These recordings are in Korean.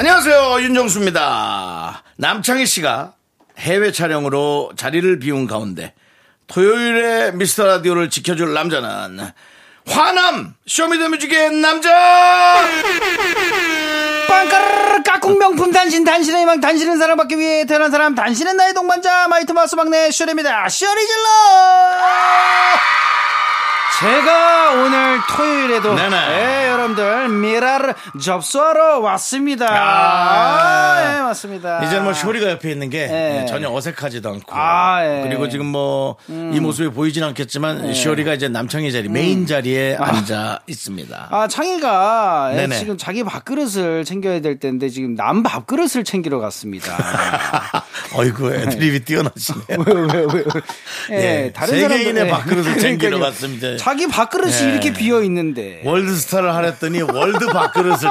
안녕하세요 윤정수입니다. 남창희 씨가 해외 촬영으로 자리를 비운 가운데 토요일에 미스터 라디오를 지켜줄 남자는 화남 쇼미더뮤직의 남자! 빵까르르 까꿍 명품 단신 단신의 희망 단신은 사랑받기 위해 태어난 사람 단신은 나의 동반자 마이티 마우스 막내 쇼리입니다. 쇼리 질러 제가 오늘 토요일에도 네네. 네, 여러분들 미라를 접수하러 왔습니다 아. 아, 네, 맞습니다 이제 뭐 쇼리가 옆에 있는 게 예. 전혀 어색하지도 않고 아, 예. 그리고 지금 뭐이 모습이 보이진 않겠지만 쇼리가 이제 남창희 자리 메인 자리에 앉아 있습니다. 아, 창희가 예. 지금 자기 밥그릇을 챙겨야 될 텐데 지금 남 밥그릇을 챙기러 갔습니다. 어이구 애드립이 뛰어나시네요. 왜요, 왜요, 왜요? 예, 세계인의 밥그릇을 챙기러. 갔습니다. 자기 밥그릇이 예. 이렇게 비어 있는데. world star를 하랬더니 world 밥그릇을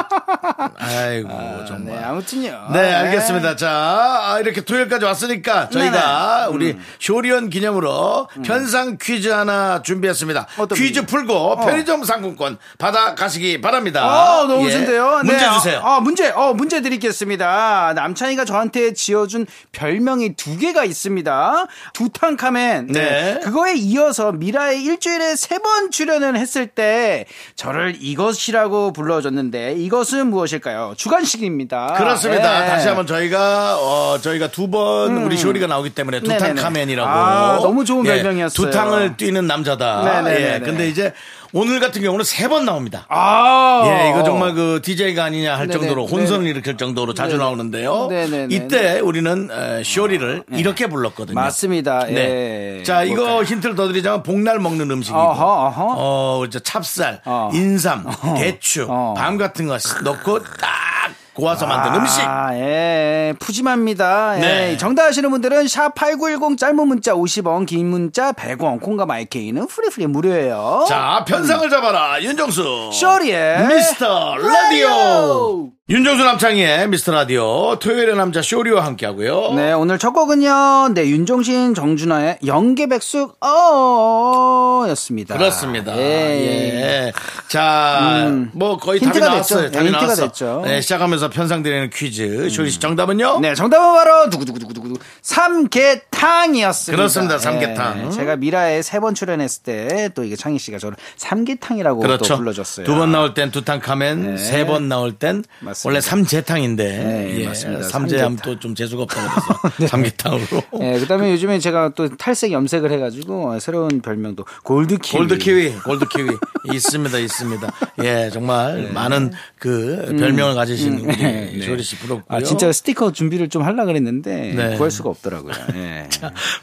아이고 정말. 네, 아무튼요. 네, 알겠습니다. 자, 아, 이렇게 토요일까지 왔으니까 저희가 네네. 우리 쇼리언 기념으로 편상 퀴즈 하나 준비했습니다. 음. 퀴즈? 풀고 어. 편의점 상품권 받아 가시기 바랍니다. 어, 너무 예. 좋은데요. 문제 네, 주세요. 어, 어, 문제, 어, 문제 드리겠습니다. 남창희가 저한테 지어준 별명이 두 개가 있습니다. 두탕카멘. 네. 그거에 이어서 미라에 일주일에 세번 출연을 했을 때 저를 이것이라고 불러줬는데 이것은 무엇일까요? 주간식입니다. 그렇습니다. 예. 다시 한번 저희가 어 저희가 두번 우리 쇼리가 나오기 때문에 음. 네네네. 두탕 카멘이라고 아, 너무 좋은 별명이었어요. 두탕을 뛰는 남자다. 네네네네. 예. 근데 이제 오늘 같은 경우는 세 번 나옵니다. 아. 예, 이거 정말 그 DJ가 아니냐 할 네네. 정도로 혼선을 네네. 일으킬 정도로 자주 네네. 나오는데요. 네네네. 이때 우리는 에, 쇼리를 이렇게 불렀거든요. 맞습니다. 네. 예. 자, 이거 뭘까요? 힌트를 더 드리자면 복날 먹는 음식이고, 어허, 어허. 어, 이제 찹쌀, 어. 인삼, 대추, 어. 밤 같은 거 넣고 딱 고아서 만든 음식. 아, 예. 푸짐합니다. 예. 네. 정답 아시는 분들은 샵8910 짧은 문자 50원, 긴 문자 100원, 콩과 마이케이는 free free 무료예요. 자, 편상을 잡아라. 윤정수. 쇼리의 미스터 라디오. 윤정수 남창희의 미스터 라디오. 토요일의 남자 쇼리와 함께 하고요. 네, 오늘 첫 곡은요. 네, 윤종신, 정준하의 영계백숙 어 였습니다. 그렇습니다. 예. 예. 자, 음. 뭐 거의 답이 힌트가 나왔어요. 됐죠. 답이 네, 힌트가 나왔어. 됐죠. 네, 시작하면서 편상드리는 퀴즈. 쇼리 씨 정답은요? 네, 정답은 바로 두구두구두구두구 삼계탕이었습니다. 그렇습니다, 삼계탕. 예, 제가 미라에 세 번 출연했을 때 또 이게 창희 씨가 저를 삼계탕이라고 그렇죠. 또 불러줬어요. 두 번 나올 땐 두탕카멘, 네. 세번 나올 땐 맞습니다. 원래 삼재탕인데 네, 예, 맞습니다. 삼계탕. 또좀 재수가 없다고 그래서 삼계탕으로. 예, 그다음에 요즘에 제가 또 탈색 염색을 해가지고 새로운 별명도 골드키위. 골드키위, 골드키위 있습니다, 있습니다. 예, 정말 많은 그 별명을 가지신 우리 네. 쇼리 씨 부럽고요. 아, 진짜 스티커 준비를 좀 하려 그랬는데 네. 구할 수가 없더라고요. 예.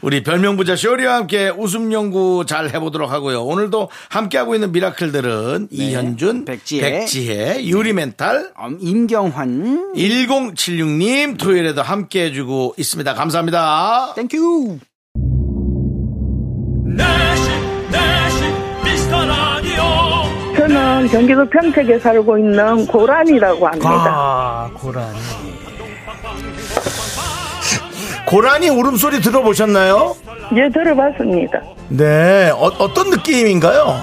우리 별명 부자 쇼리와 함께 웃음 연구 잘 해보도록 하고요. 오늘도 함께 하고 있는 미라클들은 이현준, 네. 백지혜. 백지혜, 유리멘탈, 음, 임경환. 1076님 토요일에도 함께 해주고 있습니다. 감사합니다. Thank you. 내 저는 경기도 평택에 살고 있는 고란이라고 합니다. 아, 고라니. 고라니 울음소리 들어보셨나요? 예, 들어봤습니다. 네, 어, 떤 느낌인가요?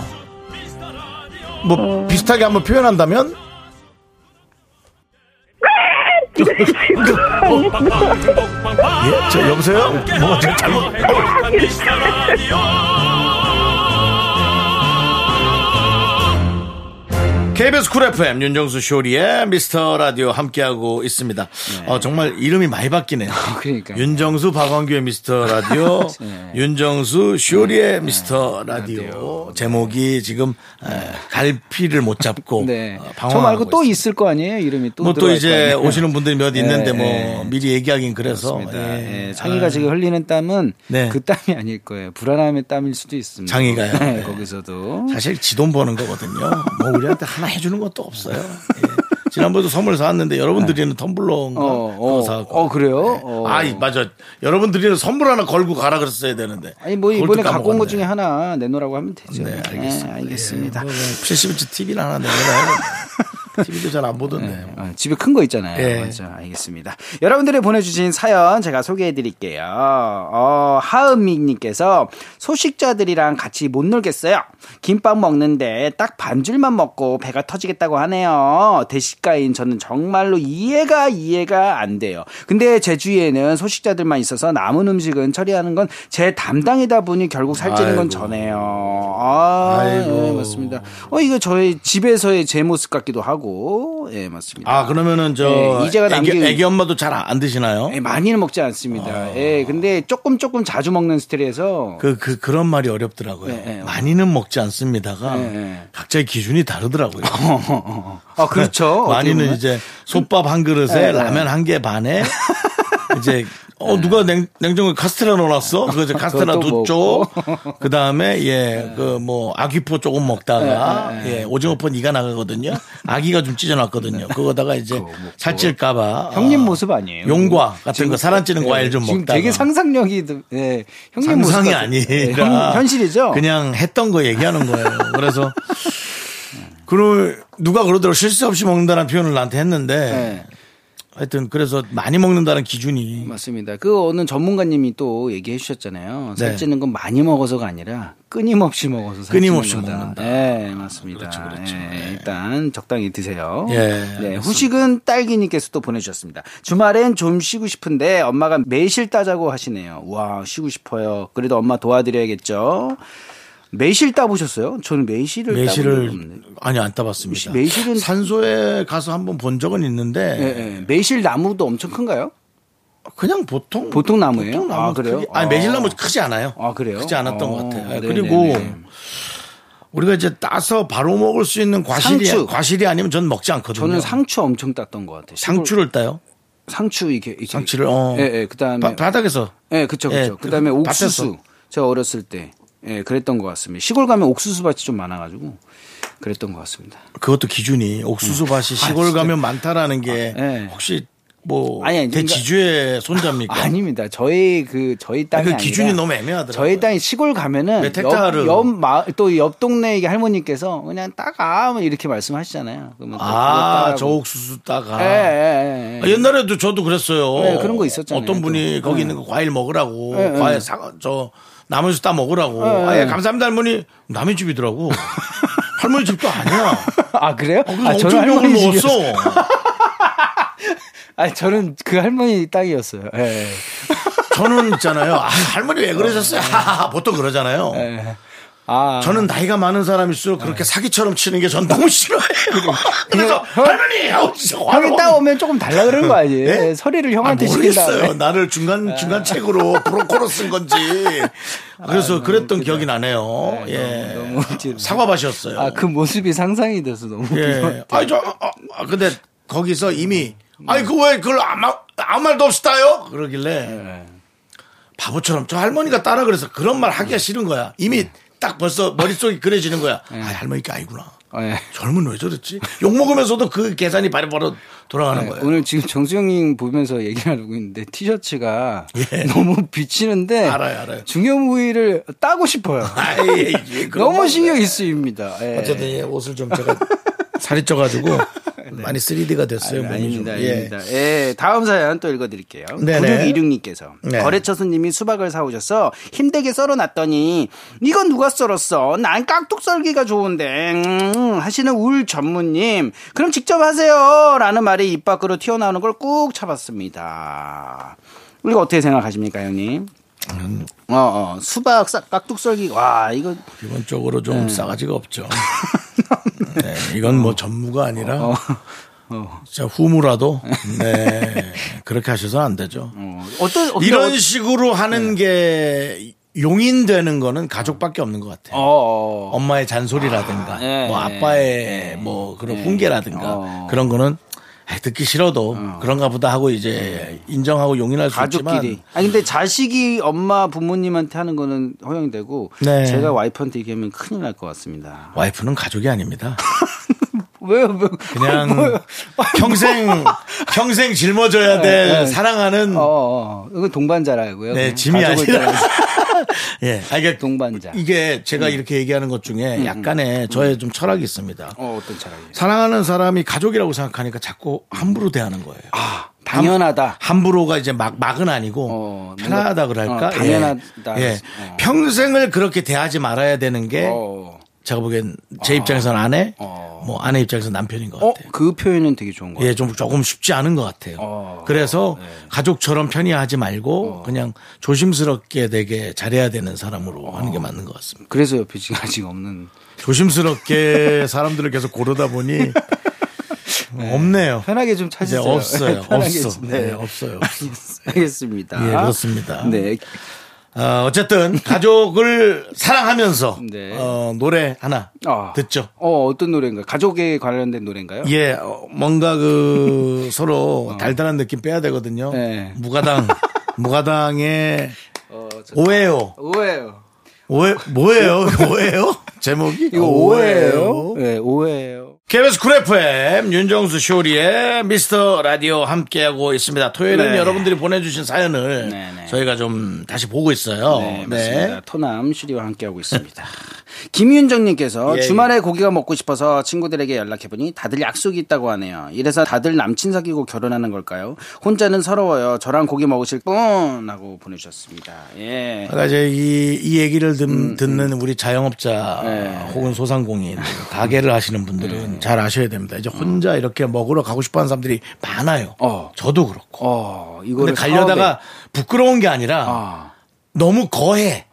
뭐 비슷하게 한번 표현한다면? 예, 저 여보세요? 뭐가 지금 잘못? KBS 쿨 FM 윤정수 쇼리의 미스터 라디오 함께하고 있습니다. 어, 정말 이름이 많이 바뀌네요. 그러니까요. 윤정수 박광규의 미스터 라디오, 네. 윤정수 쇼리의 미스터 라디오. 제목이 지금 에, 갈피를 못 잡고 네. 어, 저 방황하고 말고 또 있습니다. 있을 거 아니에요? 이름이 또. 뭐또 들어갈 거 이제 아니에요? 오시는 분들이 몇 있는데 뭐 네. 미리 얘기하긴 그래서. 예. 예, 창희가 지금 흘리는 땀은 네. 그 땀이 아닐 거예요. 불안함의 땀일 수도 있습니다. 네, 네. 거기서도. 사실 지돈 버는 거거든요. 뭐 우리한테 하나 해주는 것도 없어요. 예. 지난번에도 선물 사왔는데 여러분 드리는 텀블러인가 어, 그거 어, 사왔고. 어, 그래요? 어. 아, 맞아. 여러분 드리는 선물 하나 걸고 가라 그랬어야 되는데. 아니 뭐 이번에 또 갖고 온 것. 중에 하나 내놓으라고 하면 되죠. 네, 알겠습니다. 알겠습니다. 예, 뭐, 70인치 TV를 하나 내려놔야 TV도 잘 안 보던데. 어, 집에 큰 거 있잖아요. 예. 맞아. 알겠습니다. 여러분들이 보내주신 사연 제가 소개해 드릴게요. 어, 하은미님께서 소식자들이랑 같이 못 놀겠어요. 김밥 먹는데 딱 반줄만 먹고 배가 터지겠다고 하네요. 대식가인 저는 정말로 이해가 이해가 안 돼요. 근데 제 주위에는 소식자들만 있어서 남은 음식은 처리하는 건 제 담당이다 보니 결국 살찌는 건. 저네요. 아, 아이고. 예, 맞습니다. 어, 이거 저희 집에서의 제 모습 같기도 하고, 예, 맞습니다. 아, 그러면은 저 예, 이제가 애기, 남긴- 애기 엄마도 잘 안 드시나요? 예, 많이는 먹지 않습니다. 예, 근데 조금 조금 자주 먹는 스타일에서 그, 그, 그런 말이 어렵더라고요. 예, 예. 많이는 먹지 않습니다가 예, 예. 각자의 기준이 다르더라고요. 아, 그렇죠. 많이는. 이제 솥밥 한 그릇에. 라면 한 개 반에 이제 어 누가 냉, 냉장고에 카스테라 넣어놨어? 그거 이제 카스테라 두 쪽. 그 다음에 예 그 뭐 아귀포 조금 먹다가 예 오징어포 이가 나가거든요. 아기가 좀 찢어놨거든요. 그거다가 이제 살찔까봐 형님 어, 모습 아니에요. 용과 같은 거 살안찌는 과일 좀 지금 먹다가 되게 상상력이, 예, 형님 모습 상상이 아니라 현, 현실이죠? 그냥 했던 거 얘기하는 거예요. 그래서 그럼 누가 그러더라고 실수 없이 먹는다는 표현을 나한테 했는데 예. 하여튼 그래서 많이 먹는다는 기준이 맞습니다. 그 어느 전문가님이 또 얘기해 주셨잖아요. 네. 살찌는 건 많이 먹어서가 아니라 끊임없이 먹어서 살찌는 끊임없이 거다. 먹는다. 네, 맞습니다. 그렇죠, 그렇죠. 예, 네. 일단 적당히 드세요. 예, 네. 후식은 딸기님께서 또 보내주셨습니다. 주말엔 좀 쉬고 싶은데 엄마가 매실 따자고 하시네요. 와, 쉬고 싶어요. 그래도 엄마 도와드려야겠죠. 매실 따보셨어요? 저는 매실을 매실을. 아니 안 따봤습니다. 매실은- 산소에 가서 한번 본 적은 있는데 예, 예. 매실 나무도 엄청 큰가요? 그냥 보통 보통 나무예요? 보통 나무 아, 그래요? 크기- 아니 아. 매실 나무 크지 않아요. 아, 그래요? 크지 않았던 어, 것 같아요. 예, 네네네. 그리고 우리가 이제 따서 바로 먹을 수 있는 과실이 상추. 과실이 아니면 전 먹지 않거든요. 저는 상추 엄청 땄던 것 같아요. 상추를 따요. 상추 이게, 이게 상추를 어. 예, 예. 그다음에 바, 바닥에서 예, 그쵸, 그쵸. 예, 그다음에 그 옥수수. 밭에서. 제가 어렸을 때 예, 그랬던 것 같습니다. 시골 가면 옥수수 밭이 좀 많아가지고 그랬던 것 같습니다. 그것도 기준이 옥수수 밭이 시골 진짜. 가면 많다라는 게 예. 혹시 뭐 아니, 아니, 그러니까- 대지주의 손자입니까? 아 닙니다. 저희 그 저희 땅이 그 아니라 기준이 너무 애매하더라고요. 저희 땅이 시골 가면은 몇 헥타르? 옆옆또옆 동네 이 할머니께서 그냥 따가 뭐 이렇게 말씀하시잖아요. 그러면 또 그거 아, 따라고. 저 옥수수 따가. 예, 예, 예. 아, 옛날에도 저도 그랬어요. 네, 그런 거 있었잖아요, 어떤 분이 또. 거기 네. 있는 거 과일 먹으라고, 네, 네. 과일 사, 저 남의 숲따 먹으라고. 네, 아, 예, 네. 감사합니다 할머니. 남의 집이더라고. 할머니 집도 아니야. 아 그래요? 어, 아 저는 할머니 먹었어. 아 저는 그 할머니 땅이었어요. 예. 저는 있잖아요. 아, 할머니 왜 그러셨어요? 하하하. 보통 그러잖아요. 예. 아 저는 나이가 많은 사람일수록 그렇게 사기처럼 치는 게 전 너무 싫어요. 그래서 형- 할머니 형이 따오면 조금 달라 그런 거 아니에요? 네? 서리를 아, 형한테 시킨 모르겠어요. 나를 중간 중간 책으로 브로커로 쓴 건지. 그래서 그랬던 기억이 나네요. 예. 너무 웃기네. 사과밭이었어요. 아 그 모습이 상상이 돼서 너무 예. 아니 저 아, 아, 근데 거기서 이미 아니 그 왜 그걸 아무, 아무 말도 없이 따요? 그러길래 네. 바보처럼 저 할머니가 따라 그래서 그런 말 하기가 싫은 거야. 이미 딱 벌써 머릿속이 그려지는 거야. 아, 할머니가 아니구나. 예. 젊은 왜 저랬지? 욕 먹으면서도 그 계산이 바로바로 돌아가는 네, 거예요. 오늘 지금 정수영님 보면서 얘기하고 있는데 티셔츠가 예. 너무 비치는데 알아요, 알아요. 중요 부위를 따고 싶어요. 아이, 예, 그런 너무 건데. 신경이 쓰입니다. 예. 어쨌든 예, 옷을 좀 제가 살이 쪄가지고 많이 3D가 됐어요. 몸이 네. 아닙니다, 좀. 예. 예, 다음 사연 또 읽어드릴게요. 네네. 9626님께서 네. 거래처 손님이 수박을 사오셔서 힘들게 썰어놨더니 이건 누가 썰었어? 난 깍둑 썰기가 좋은데 음, 하시는 울 전무님 그럼 직접 하세요 라는 말이 입 밖으로 튀어나오는 걸 꾹 참았습니다. 이거 어떻게 생각하십니까, 형님? 음. 어, 어, 수박 싹 깍둑 썰기 와 이거 기본적으로 좀 네. 싸가지가 없죠. 네, 이건 뭐 전무가 아니라 어. 진짜 후무라도 네, 그렇게 하셔서는 안 되죠. 어, 어떤 어떤- 이런 식으로 하는 네. 게 용인되는 거는 가족밖에 없는 것 같아요. 어, 어. 엄마의 잔소리라든가, 아, 예, 뭐 예, 아빠의 예, 뭐 그런 예. 훈계라든가 어. 그런 거는 듣기 싫어도 그런가 보다 하고 이제 인정하고 용인할 수 가족끼리. 있지만 아니 근데 자식이 엄마 부모님한테 하는 거는 허용이 되고 네. 제가 와이프한테 얘기하면 큰일 날 것 같습니다. 와이프는 가족이 아닙니다. 왜요? 뭐, 그냥 뭐요? 평생 평생 짊어져야 될 네, 네. 사랑하는 어, 어, 이건 동반자라고요. 네, 짐이 아니라. 예. 아, 이게 동반자. 이게 제가 이렇게 얘기하는 것 중에 약간의 저의 좀 철학이 있습니다. 어, 어떤 차라리. 사랑하는 사람이 가족이라고 생각하니까 자꾸 함부로 대하는 거예요. 아, 당연하다. 함부로가 이제 막 막은 아니고 어, 편하다 그럴까? 어, 당연하다. 예. 예. 어. 평생을 그렇게 대하지 말아야 되는 게 어. 제가 보기엔 제 입장에서는 아내, 어. 뭐 아내 입장에서 남편인 것 어, 같아요. 그 표현은 되게 좋은 거 같아요. 예, 좀 조금 쉽지 않은 것 같아요. 어. 그래서 네. 가족처럼 편히하지 말고 어. 그냥 조심스럽게 되게 잘해야 되는 사람으로 하는 게 맞는 것 같습니다. 그래서 옆에 지금 아직 없는. 조심스럽게 사람들을 계속 고르다 보니 없네요. 편하게 좀 찾으세요. 없어요. 편하게 없어. 좀, 네, 네. 없어요. 알겠습니다. 예, 그렇습니다. 네. 어, 어쨌든 가족을 사랑하면서 네. 어, 노래 하나 아. 듣죠. 어, 어떤 노래인가요? 가족에 관련된 노래인가요? 예, 어, 뭔가 그 서로 달달한 느낌 빼야 되거든요. 어. 네. 무가당, 무가당의 어, 저- 오해요. 오해요. 오해 뭐예요? 오해요? 제목이 이거 오해예요? 네, 오해예요. KBS 쿨 FM 윤정수 쇼리의 미스터 라디오 함께하고 있습니다. 토요일은 네. 여러분들이 보내주신 사연을 네, 네. 저희가 좀 다시 보고 있어요. 네, 맞습니다. 토남 슈리와 함께하고 있습니다. 김윤정님께서 예, 주말에 고기가 먹고 싶어서 친구들에게 연락해보니 다들 약속이 있다고 하네요. 이래서 다들 남친 사귀고 결혼하는 걸까요? 혼자는 서러워요. 저랑 고기 먹으실 분? 하고 보내주셨습니다. 예. 아까 이제 이, 이 얘기를 듣, 는 우리 자영업자 음, 네. 혹은 소상공인 가게를 하시는 분들은 잘 아셔야 됩니다. 이제 혼자 이렇게 먹으러 가고 싶어 하는 사람들이 많아요. 어. 저도 그렇고. 어, 이거를 가려다가 부끄러운 게 아니라 아. 너무 거해.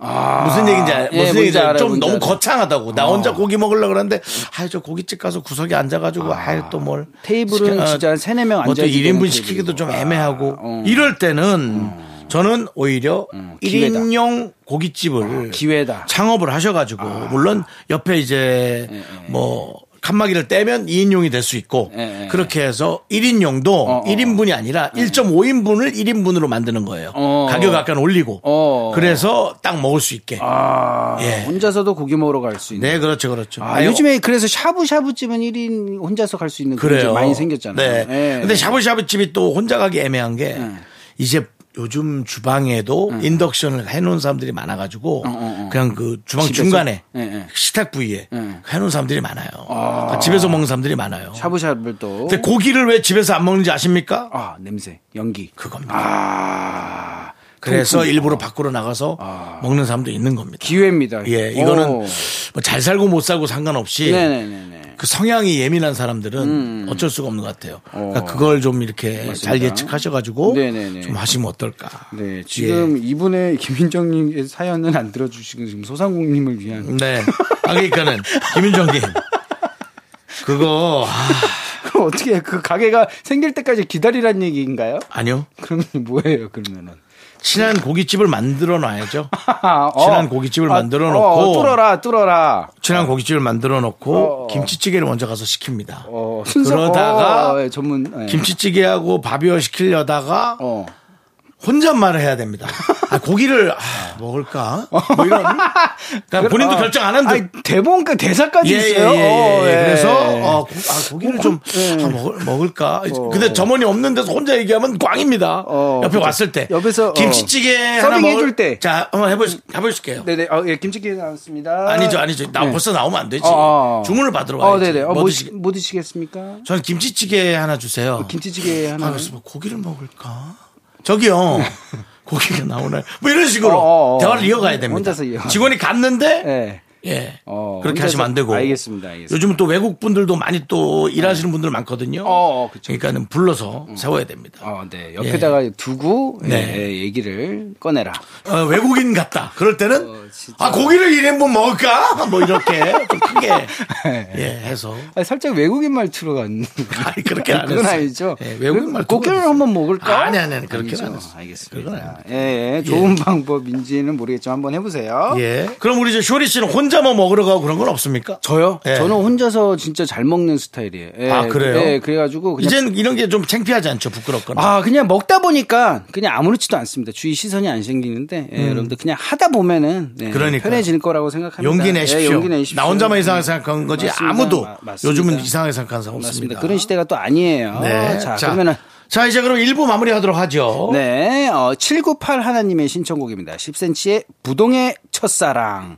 무슨 얘기인지 알, 예, 무슨 뭔지 얘기인지 알- 알아요, 좀 너무 알아요. 거창하다고. 나 혼자 고기 먹으려고 그러는데 아, 저 고깃집 가서 구석에 앉아가지고 아, 또 뭘. 테이블은 시켜- 진짜 세네 명 뭐또 앉아있기 1인분 때문에 시키기도 좀 테이블이고. 애매하고. 어. 이럴 때는 저는 오히려 기회다. 1인용 고깃집을 기회다. 창업을 하셔가지고 물론 옆에 이제 뭐 칸막이를 떼면 2인용이 될 수 있고 예, 예. 그렇게 해서 1인용도 어. 1인분이 아니라 1.5인분을 1인분으로 만드는 거예요. 어. 가격 약간 올리고 어. 그래서 딱 먹을 수 있게. 아, 예. 혼자서도 고기 먹으러 갈 수 있는. 네, 그렇죠, 그렇죠. 아, 요즘에 그래서 샤브샤브 집은 1인 혼자서 갈 수 있는 그런 게. 많이 생겼잖아요. 네. 예. 근데 샤브샤브 집이 또 혼자 가기 애매한 게 이제 요즘 주방에도 인덕션을 해놓은 사람들이 많아가지고 그냥 그 주방 집에서? 중간에 예, 예. 식탁 부위에 예. 해놓은 사람들이 많아요. 그러니까 집에서 먹는 사람들이 많아요. 샤브샤브를 또. 근데 고기를 왜 집에서 안 먹는지 아십니까? 아, 냄새, 연기. 그겁니다. 아. 그래서 통풍. 일부러 밖으로 나가서 먹는 사람도 있는 겁니다. 기회입니다. 예, 이거는 오. 뭐잘 살고 못 살고 상관없이 네네네네. 그 성향이 예민한 사람들은 어쩔 수가 없는 것 같아요. 그러니까 어. 그걸 좀 이렇게 잘 맞습니다. 예측하셔가지고 네네네. 좀 하시면 어떨까. 네, 지금 예. 이분의 김민정님의 사연은 안 들어주시고 지금 소상공님을 위한. 네. 아, 그러니까는 김윤정님 그거 아, 그럼 어떻게 그 가게가 생길 때까지 기다리란 얘기인가요? 아니요. 그러면 뭐예요, 그러면은? 친한 고깃집을 만들어 놔야죠. 어. 친한 고깃집을 만들어 놓고. 어, 뚫어라, 뚫어라. 친한 고깃집을 만들어 놓고 어. 김치찌개를 먼저 가서 시킵니다. 어, 순서 그러다가 어, 예, 전문 예. 김치찌개하고 밥이어 시키려다가 어. 혼잣말을 해야 됩니다. 아, 고기를 아, 먹을까? 뭐 이런. 그러니까 본인도 아, 결정 안 한데. 대본 그 대사까지 예, 예, 있어요. 예, 예. 어, 예. 그래서 어, 고, 아, 고기를 좀 예. 아, 먹을, 먹을까? 근데 점원이 없는 데서 혼자 얘기하면 꽝입니다. 어, 옆에 그죠. 왔을 때. 옆에서, 어. 김치찌개 하나 먹을 해줄 때. 자, 한번 해보, 해보실게요. 네네. 어, 예, 김치찌개 나왔습니다. 아니죠, 아니죠. 나 네. 벌써 나오면 안 되지. 어, 어. 주문을 받으러 어, 와야지. 네네. 어, 뭐 뭐, 드시... 시, 뭐 드시겠습니까? 저는 김치찌개 하나 주세요. 김치찌개 하나. 아, 그래서 뭐 고기를 먹을까? 저기요. 고기가 나오나요? 뭐 이런 식으로 어, 어, 어. 대화를 이어가야 됩니다. 혼자서 이어. 직원이 갔는데 예. 예. 어, 그렇게 하시면 안 되고. 알겠습니다, 알겠습니다. 요즘은 또 외국 분들도 많이 또 일하시는 분들 많거든요. 어, 어, 그쵸. 그러니까는 불러서 세워야 됩니다. 어, 네. 옆에다가 두고 네. 예, 얘기를 꺼내라. 어, 외국인 같다. 그럴 때는 어. 아 고기를 1인분 먹을까? 뭐 이렇게 좀 크게 예 해서 아니, 살짝 외국인 말투로 간. 아니, 그렇게 안 그건. 아니죠. 예, 외국인 말투가 고기를. 한번 먹을까? 아니, 아니, 아니, 아니죠. 안 했어요. 알겠습니다. 그건 아닙니다. 예, 예, 좋은 방법인지는 모르겠지만 한번 해보세요. 예. 그럼 우리 이제 쇼리 씨는 혼자 혼자 뭐 먹으러 가고 그런 건 없습니까? 저요? 예. 저는 혼자서 진짜 잘 먹는 스타일이에요. 예, 아, 그래요? 예, 그래가지고 그냥 이젠 이런 게 좀 창피하지 않죠, 부끄럽거나. 아, 그냥 먹다 보니까 그냥 아무렇지도 않습니다. 주위 시선이 안 생기는데, 예, 여러분들 그냥 하다 보면은 예, 음. 그러니까요. 편해질 거라고 생각합니다. 용기 예, 내십시오. 용기 내십시오. 나 혼자만 이상하게 생각하는 거지 맞습니다. 아무도 마- 맞습니다. 요즘은 이상하게 생각하는 사람. 없습니다. 그런 시대가 또 아니에요. 네. 자, 자, 그러면은 자, 이제 그럼 1부 마무리 하도록 하죠. 네, 어, 798 하나님의 신청곡입니다. 10cm의 부동의 첫사랑.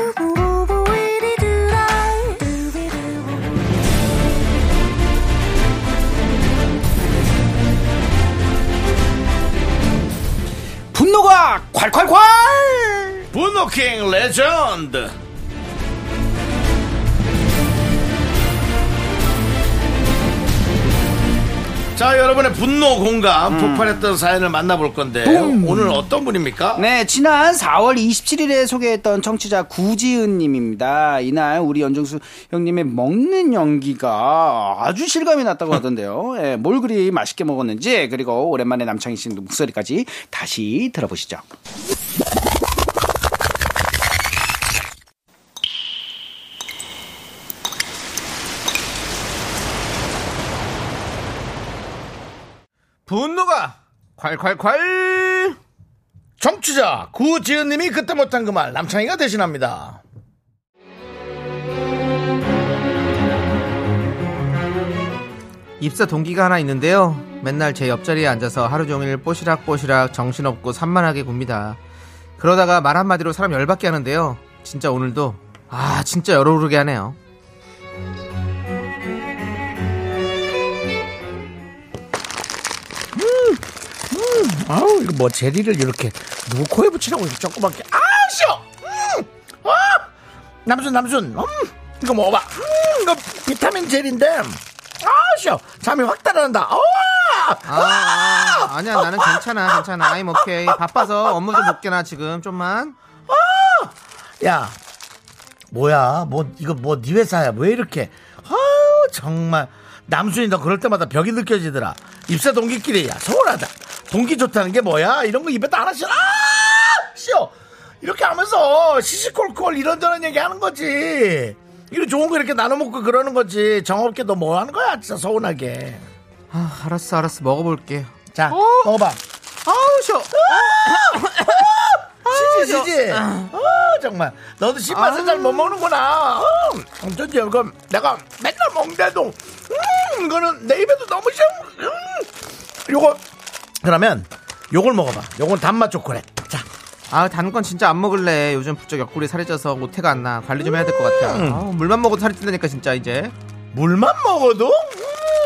분노가 콸콸콸! 분노킹 레전드. 자, 여러분의 분노 공감 폭발했던 사연을 만나볼 건데 오늘 어떤 분입니까? 네, 지난 4월 27일에 소개했던 청취자 구지은 님입니다. 이날 우리 연정수 형님의 먹는 연기가 아주 실감이 났다고 하던데요. 예, 뭘 그리 맛있게 먹었는지, 그리고 오랜만에 남창희 씨 목소리까지 다시 들어보시죠. 분노가 콸콸콸. 정취자 구지은님이 그때 못한 그 말 남창희가 대신합니다. 입사 동기가 하나 있는데요. 맨날 제 옆자리에 앉아서 하루 종일 뽀시락뽀시락 정신없고 산만하게 굽니다. 그러다가 말 한마디로 사람 열받게 하는데요. 진짜 오늘도 아 진짜 열오르게 하네요 아우 이거 뭐 제리를 이렇게 누구 코에 붙이라고 이렇게 조그맣게. 아 쉬어 음, 아 남순 남순. 음, 이거 먹어봐. 음, 이거 비타민 젤인데. 아 쉬어 잠이 확 달아난다. 어! 아, 아 아니야 나는 괜찮아 괜찮아. I'm 오케이. 바빠서 업무 좀 볼게 나 지금. 좀만. 야 뭐야? 뭐 이거 뭐 네 회사야? 왜 이렇게? 아우 정말 남순이 너 그럴 때마다 벽이 느껴지더라. 입사 동기끼리 야. 서운하다. 동기 좋다는 게 뭐야? 이런 거 입에다 하나씩 아 쉬어 이렇게 하면서 시시콜콜 이런저런 얘기 하는 거지. 이거 좋은 거 이렇게 나눠 먹고 그러는 거지. 정없게 너 뭐 하는 거야? 진짜 서운하게. 아 알았어 알았어. 먹어볼게. 자 먹어봐. 아우 쉬어 시지 시지. 어, 정말. 너도 신맛을 잘 못 먹는구나. 어, 어쩐지 이거 내가 맨날 먹는데도 음, 이거는 내 입에도 너무 시원 음. 요거 그러면 요걸 먹어봐 요건 단맛 초콜릿 자 아, 단 건 진짜 안 먹을래. 요즘 부쩍 옆구리 살이 쪄서 오태가 안 나. 관리 좀 해야 될 것 같아. 음. 아우, 물만 먹어도 살이 찐다니까, 진짜, 이제. 물만 먹어도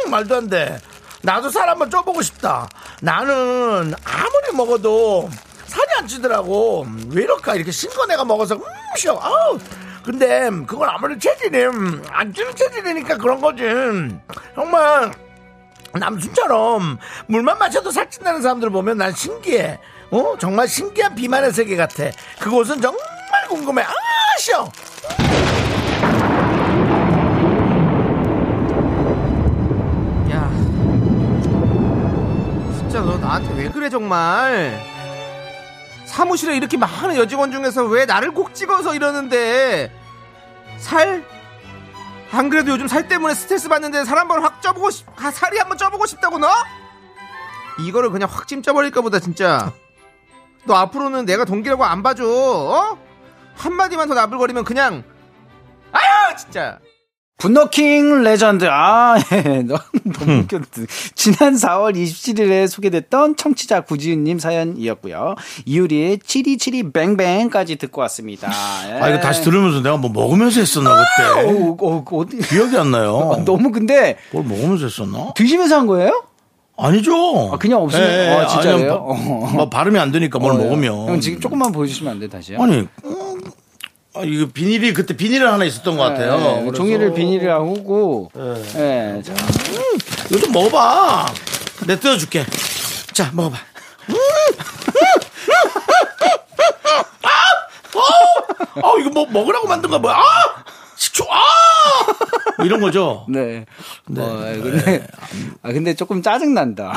음, 말도 안 돼 나도 살 한번 쪄보고 싶다 나는 아무리 먹어도 살이 안 찌더라고 음, 왜 이럴까 이렇게 싱거 내가 먹어서 음 쉬어 아우 근데 그건 아무리 체질이 음, 안 찌는 체질이니까 그런 거지. 정말 남순처럼 물만 마셔도 살찐다는 사람들 보면 난 신기해. 어? 정말 신기한 비만의 세계 같아. 그곳은 정말 궁금해. 아 쉬어 야. 진짜 너 나한테 왜 그래, 정말. 사무실에 이렇게 많은 여직원 중에서 왜 나를 꼭 찍어서 이러는데. 살? 안 그래도 요즘 살 때문에 스트레스 받는데 살 한번 확 쪄보고 싶, 아, 살이 한번 쪄보고 싶다고 너? 이거를 그냥 확 찜쪄버릴까 보다, 진짜. 너 앞으로는 내가 동기라고 안 봐줘, 어? 한마디만 더 나불거리면 그냥, 아유, 진짜. 분노킹 레전드. 아, 예. 너무 웃겼다. 지난 4월 27일에 소개됐던 청취자 구지은님 사연이었고요. 이유리의 7272 뱅뱅까지 듣고 왔습니다. 예. 아 이거 다시 들으면서 내가 뭐 먹으면서 했었나 그때 어, 어, 어디. 기억이 안 나요 너무 근데 뭘 먹으면서 했었나 드시면서 한 거예요? 아니죠 아, 그냥 없으면- 예, 아, 진짜예요? 아니면 바- 어. 뭐 발음이 안 되니까 뭘 어, 먹으면 형 지금 조금만 보여주시면 안 돼, 다시요? 아니 음, 아, 이거 비닐이 그때 비닐 하나 있었던 것 같아요 예, 그래서 종이를 비닐이라고 하고, 예. 자, 이거 좀 먹어봐 내 뜯어줄게. 자, 먹어봐. 음! 아! 어! 어, 이거 뭐 먹으라고 만든 거야, 뭐야? 아! 식초, 아! 뭐 이런 거죠. 네. 뭐, 근데, 아, 근데 조금 짜증 난다.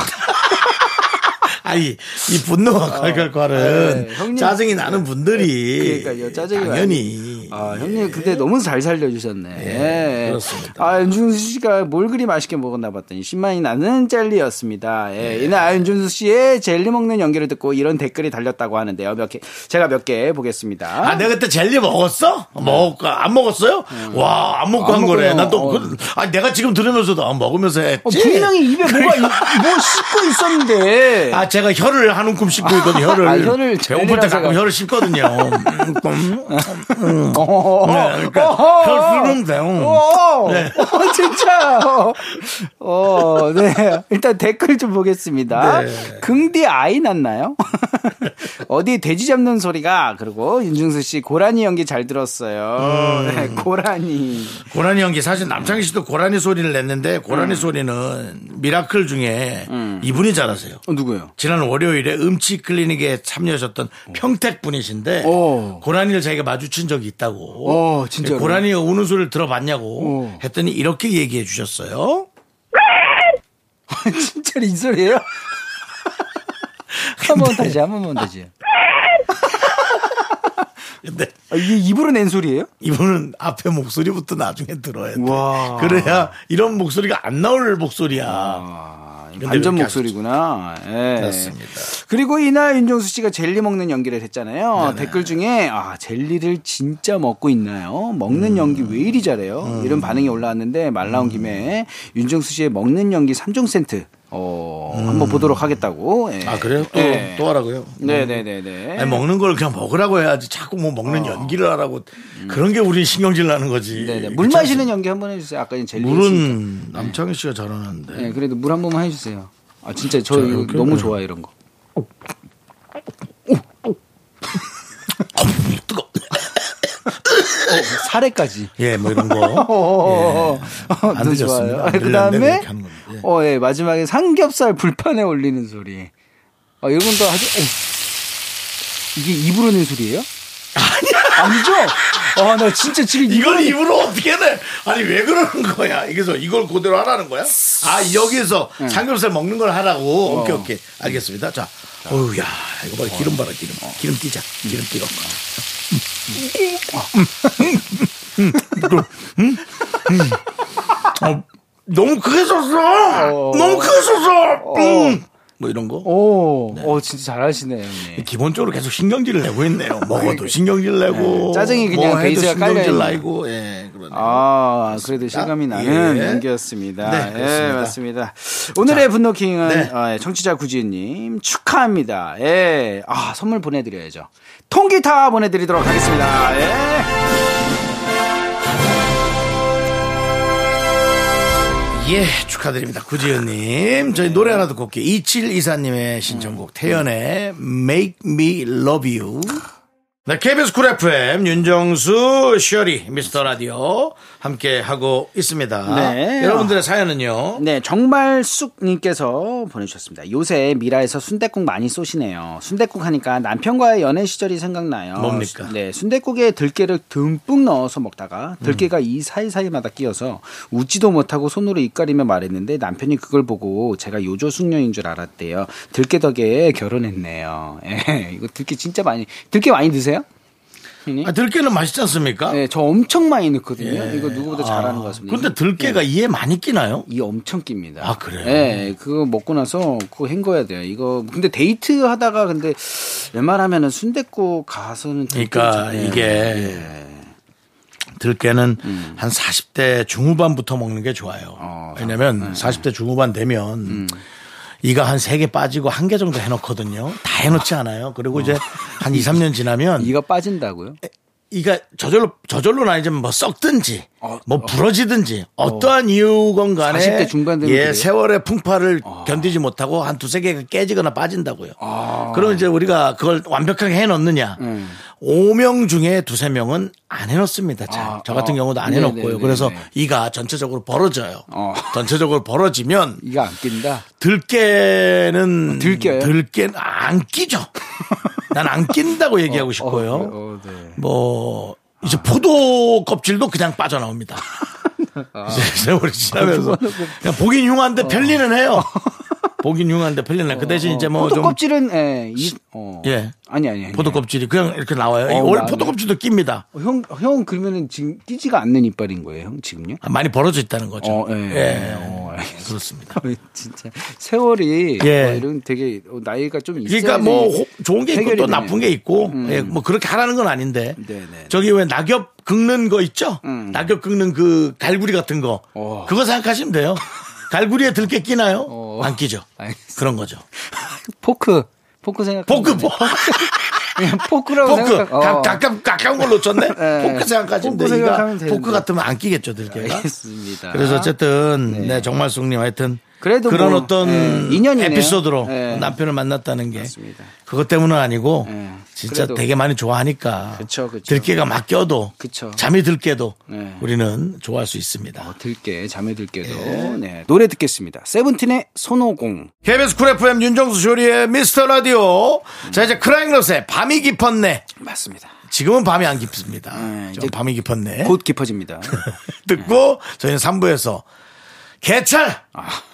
아니, 이 분노와 콸콸콸은 네. 짜증이 나는 분들이. 그러니까요, 짜증이 당연히. 아, 형님, 근데 너무 잘 살려주셨네. 예, 예. 그렇습니다. 아, 윤준수 씨가 뭘 그리 맛있게 먹었나 봤더니 신만이 나는 젤리였습니다. 예. 이날 윤준수 씨의 젤리 먹는 연기를 듣고 이런 댓글이 달렸다고 하는데요. 몇 개, 제가 몇 개 보겠습니다. 아, 내가 그때 젤리 먹었어? 먹을까? 안 먹었어요? 와, 안 먹고 안 한 거래. 난 또, 어. 그, 아, 내가 지금 들으면서도 안 먹으면서 했지. 어, 분명히 입에 뭐가, 있- 뭐 씹고 있었는데. 아, 제가 혀를 한 움큼 씹고 있거든요, 혀를. 아, 혀를 배고플 때 가끔 혀를 씹거든요. 음, 음, 어, 네, 그러니까 어허. 쓰는데. 음. 어, 네. 어, 진짜. 어, 어, 네. 일단 댓글 좀 보겠습니다. 네. 긍디 아이 났나요? 어디 돼지 잡는 소리가, 그리고 윤정수 씨 고라니 연기 잘 들었어요. 음. 네, 고라니. 고라니 연기 사실 남창희 씨도 고라니 소리를 냈는데 고라니 소리는 미라클 중에 이분이 잘하세요. 어, 누구요? 지난 월요일에 음치 클리닉에 참여하셨던 평택 분이신데 오. 고라니를 자기가 마주친 적이 있다 고. 오, 진짜로? 고라니 우는 소리를 들어봤냐고 오. 했더니 이렇게 얘기해 주셨어요. 진짜 이 소리예요? 한 번 다시, 한 번만 다시. 근데 아, 이게 입으로 낸 소리예요? 이분은 앞에 목소리부터 나중에 들어야 돼. 와. 그래야 이런 목소리가 안 나올 목소리야. 아, 근데 반전 목소리구나. 예. 그렇습니다. 그리고 이날 윤종수 씨가 젤리 먹는 연기를 했잖아요. 댓글 중에 아 젤리를 진짜 먹고 있나요? 먹는 음. 연기 왜 이리 잘해요? 이런 반응이 올라왔는데 말 나온 김에 윤종수 씨의 먹는 연기 3종 세트 어, 한번 보도록 하겠다고. 예. 음. 아 그래요? 또, 네. 또 하라고요? 네네네네. 아니, 먹는 걸 그냥 먹으라고 해야지 자꾸 뭐 먹는 연기를 하라고 그런 게 우리 신경질 나는 거지. 어. 네네. 물 그렇지 마시는 연기 한번 해주세요. 아까. 했으니까. 물은 남창희 씨가 잘하는데. 네, 그래도 물 한 번만 해주세요. 아 진짜 저 자, 이거? 너무 네. 좋아 요 이런 거. 사례까지. 예, 뭐 이런 거. 어, 안 들렸습니다. 그 다음에. 예. 어, 예, 마지막에 삼겹살 불판에 올리는 소리. 아, 이건 또 아주, 어, 이게 입으로 낸 소리예요? 아니죠? 아, 나 진짜 지금 이걸 입으로 어떻게 내? 아니 왜 그러는 거야? 이게서 이걸 그대로 하라는 거야? 아 여기서 네. 삼겹살 먹는 걸 하라고. 어. 오케이 오케이 알겠습니다. 자, 어우야 이거 봐 기름 봐라 기름. 기름 띄자. 기름 띄고. 어, 너무 크게 썼어. 너무 크게 썼어. 음. 뭐 이런 거. 오, 어, 진짜 잘하시네요, 형님. 기본적으로 계속 신경질을 내고 있네요. 먹어도 신경질 내고. 네, 짜증이 그냥 뭐 베이스가 신경질 깔려있네. 나고. 예, 그러네. 아, 그래도 실감이 나는 예. 연기였습니다. 네, 예, 그렇습니다. 맞습니다. 오늘의 자, 분노킹은 네. 어, 예, 청취자 구지은님 축하합니다. 예, 아 선물 보내드려야죠. 통기타 보내드리도록 하겠습니다. 예. 예, 축하드립니다. 구지은님. 저희 노래 하나 듣고 올게요. 2724님의 신청곡, 태연의 Make Me Love You. 네, KBS 쿨 FM, 윤정수, 쇼리, 미스터 라디오, 함께 하고 있습니다. 네. 여러분들의 사연은요. 네, 정말 쑥님께서 보내주셨습니다. 요새 미라에서 순댓국 많이 쏘시네요. 순댓국 하니까 남편과의 연애 시절이 생각나요. 뭡니까? 수- 네, 순댓국에 들깨를 듬뿍 넣어서 먹다가 들깨가 이 사이사이마다 끼어서 웃지도 못하고 손으로 입 가리며 말했는데 남편이 그걸 보고 제가 요조 숙녀인 줄 알았대요. 들깨 덕에 결혼했네요. 예, 이거 들깨 진짜 많이 들깨 많이 드세요? 형님? 아, 들깨는 맛있지 않습니까? 네, 저 엄청 많이 넣거든요. 이거 누구보다 잘하는 것 같습니다. 근데 들깨가 이에 많이 끼나요? 이 엄청 낍니다. 아, 그래요? 네, 그거 먹고 나서 그거 헹궈야 돼요. 이거 근데 데이트 하다가 근데 웬만하면은 순댓국 가서는 그러니까. 이게 들깨는 한 40대 중후반부터 먹는 게 좋아요. 어, 왜냐면 40대 중후반 되면 이가 한 3개 빠지고 한 개 정도 해놓거든요. 다 해놓지 않아요. 그리고 이제 한 2, 3년 지나면 이가 빠진다고요? 이가 저절로 저절로는 아니지만 뭐 썩든지 어, 뭐 부러지든지 어, 떠한 이유건 간에 40대 중반 되면 예, 그래요? 세월의 풍파를 견디지 못하고 한 두세 개가 깨지거나 빠진다고요. 그럼 이제 우리가 그걸 완벽하게 해 놓느냐? 음. 5명 중에 두세 명은 안 해놓습니다. 잘. 아, 저 같은 어. 경우도 안 네, 해놓고요. 네, 네, 그래서 네. 이가 전체적으로 벌어져요. 어. 전체적으로 벌어지면 이가 안 낀다. 들깨는 들깨요? 들깨는 안 끼죠. 난 안 낀다고 얘기하고 싶고요. 어, 어, 네. 뭐 이제 포도 껍질도 그냥 빠져나옵니다. 이제 세월이 지나면서 그냥 보긴 흉한데 편리는 해요. 보긴 흉한데 해요. 그 대신 이제 뭐 포도 좀 껍질은 예, 이, 어. 예. 아니 아니 아니. 포도 껍질이 그냥 이렇게 나와요. 어, 원래 나- 포도 껍질도 낍니다. 어, 형, 형 그러면은 지금 끼지가 않는 이빨인 거예요, 형 지금요? 아, 많이 벌어져 있다는 거죠. 어, 예. 예. 어, 알겠습니다. 그렇습니다. 진짜 세월이 예. 어, 이런 되게 어, 나이가 좀 있어야 그러니까 뭐 호- 좋은 게 있고 해결이 또 되네요. 나쁜 게 있고 예, 뭐 그렇게 하라는 건 아닌데 네 네. 저기 왜 낙엽 긁는 거 있죠? 낙엽 긁는 그 갈구리 같은 거 어. 그거 생각하시면 돼요. 갈구리에 들깨 끼나요? 어. 안 끼죠. 알겠습니다. 그런 거죠. 포크 포크 생각 포크 포 그냥 포크라고 포크 생각 어. 가, 가까운 가까운 걸 놓쳤네. 예. 포크 생각하시면 포크 되는데. 포크 같으면 안 끼겠죠, 들깨가. 알겠습니다. 그래서 어쨌든 네, 정말 숙님 하여튼 그래도 그런 뭐, 어떤 예, 인연이네요. 에피소드로 예. 남편을 만났다는 게 맞습니다. 그것 때문은 아니고 예. 진짜 그래도. 되게 많이 좋아하니까 그쵸, 그쵸. 들깨가 막 껴도 그쵸. 잠이 들깨도 예. 우리는 좋아할 수 있습니다. 들깨 잠에 들깨도 네 노래 듣겠습니다. 세븐틴의 손오공 KBS 쿨 FM 윤정수 쇼리의 미스터 라디오. 자 이제 크라잉넛의 밤이 깊었네. 맞습니다. 지금은 밤이 안 깊습니다. 예, 좀 이제 밤이 깊었네. 곧 깊어집니다. 듣고 저희는 3부에서 개찰.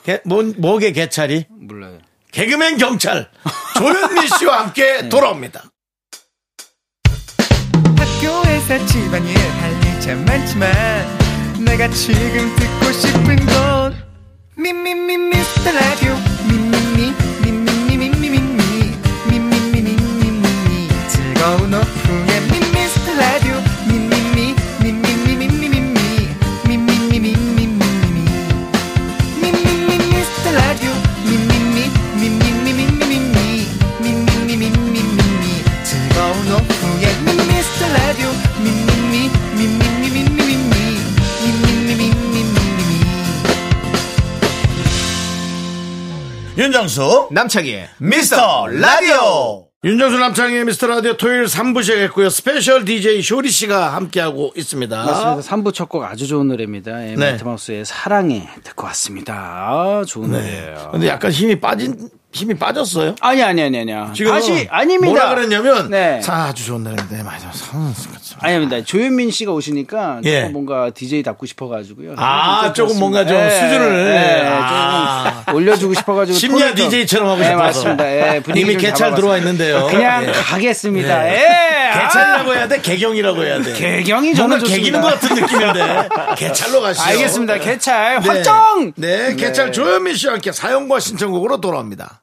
개, 뭐, 뭐게 개찰이? 몰라요. 개그맨 경찰 조현민 씨와 함께 돌아옵니다. 학교에서 집안일 할일참 많지만 내가 지금 듣고 싶은 건 미미미 미스터 라디오 미미미 미미미 미미미 미미미 미미미 즐거운 오후 윤정수 남창희의 미스터 라디오. 윤정수 남창희의 미스터 라디오 토요일 3부 시작했고요. 스페셜 DJ 쇼리 씨가 함께하고 있습니다. 맞습니다. 3부 첫 곡 아주 좋은 노래입니다. 예, 네. 마이티마우스의 사랑해 듣고 왔습니다. 아, 좋은 네. 노래예요. 근데 약간 힘이 빠진 힘이 빠졌어요. 아니 아니 아니 아니요. 지금 다시 아닙니다. 뭐라 그랬냐면 네. 사 아주 좋은 노래인데 맞아. 상- 아닙니다. 조현민 씨가 오시니까 예. 조금 뭔가 DJ 답고 싶어 가지고요. 아, 진짜 조금 뭔가 좀 그렇습니다. 수준을. 예, 아. 조금 올려주고 싶어 가지고 심야 톤을 좀- DJ처럼 하고 예, 싶어서. 맞습니다. 예, 분위기 이미 좀 개찰. 들어와 있는데요. 그냥 예. 가겠습니다. 예. 예. 개찰이라고 해야 돼? 개경이라고 해야 돼? 개경이 저는 뭔가. 개기는 것 같은 느낌인데 개찰로 가시죠. 알겠습니다. 개찰 네. 확정. 네, 개찰 조현민 씨와 함께 사연과 신청곡으로 돌아옵니다.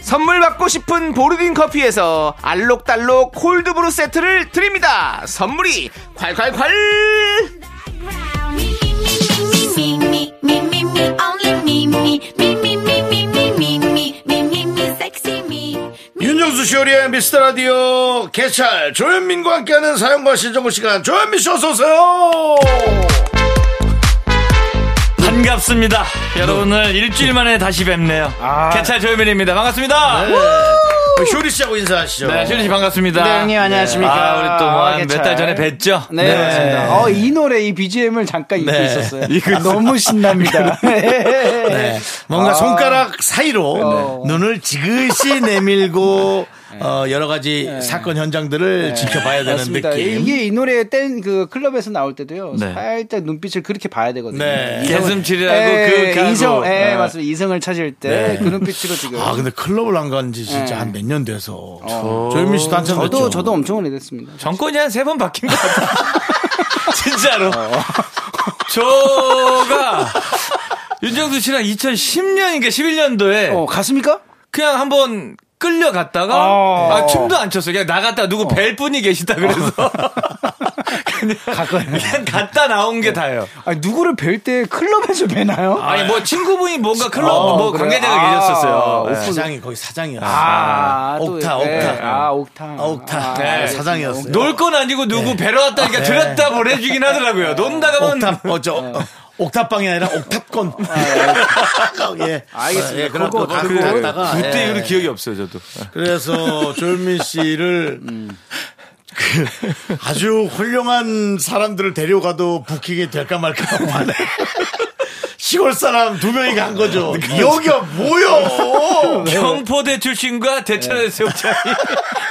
선물 받고 싶은 보르딘 커피에서 알록달록 콜드브루 세트를 드립니다. 선물이 콸콸콸! 윤정수 쇼리의 미스터 라디오 개찰 조현민과 함께하는 사연과 신정구 시간 조현민 씨 어서 오세요. 반갑습니다. 여러분을 일주일 만에 다시 뵙네요. 개찰 조현민입니다. 반갑습니다. 네, 쇼리 씨하고 인사하시죠. 쇼리 씨 반갑습니다. 네, 형님 안녕하십니까. 아, 우리 또 아, 몇 개찰. 달 전에 뵀죠? 네, 맞습니다. 어, 이 노래, 이 BGM을 잠깐 잊고 네. 있었어요. 아, 너무 신납니다. 네. 뭔가 아. 손가락 사이로 어. 눈을 지그시 내밀고 어, 여러 가지 사건 현장들을 지켜봐야 되는 맞습니다. 느낌. 이게 이 노래 땐 그 클럽에서 나올 때도요. 네. 살짝 눈빛을 그렇게 봐야 되거든요. 네. 예, 그윽하고. 이성, 예, 네. 맞습니다. 이성을 찾을 때 그 눈빛으로 지금. 아 근데 클럽을 안 간 지 진짜 네. 한몇 년 돼서 조현민 씨도 한참 저도 됐죠. 저도 엄청 오래됐습니다. 정권이 한 세 번 바뀐 것 같아. 진짜로. 저가 윤정수 씨랑 2010년인가 11년도에 어, 갔습니까? 그냥 한번 끌려갔다가 어. 아, 춤도 안 췄어요. 그냥 나갔다가 누구 뵐 분이 계시다 그래서 그냥, 그냥 갔다 나온 게 다예요. 아니, 누구를 뵐 때 클럽에서 뵈나요? 아니 뭐 친구분이 뭔가 클럽 어, 뭐? 관계자가 아, 계셨었어요. 오픈. 네. 사장이 거기 사장이었어. 아, 또, 옥타, 네. 옥타. 아, 옥타. 아, 옥타. 아, 네. 사장이었어요. 놀 건 아니고 누구 뵈러 왔다니까 들었다 보내주긴 하더라고요. 논다가면 옥탑, 어, 저, 어, 옥탑방이 아니라 옥탑권. 예. 알겠습니다. 예, 그런 거 갖고 갔다가. 그때 예. 이후로 기억이 없어요, 저도. 그래서 조현민 씨를 그 아주 훌륭한 사람들을 데려가도 부킹이 될까 말까 하네. 시골 사람 두 명이 간 거죠. 여기가 뭐요? 경포대 출신과 대천의 세우장이 만나서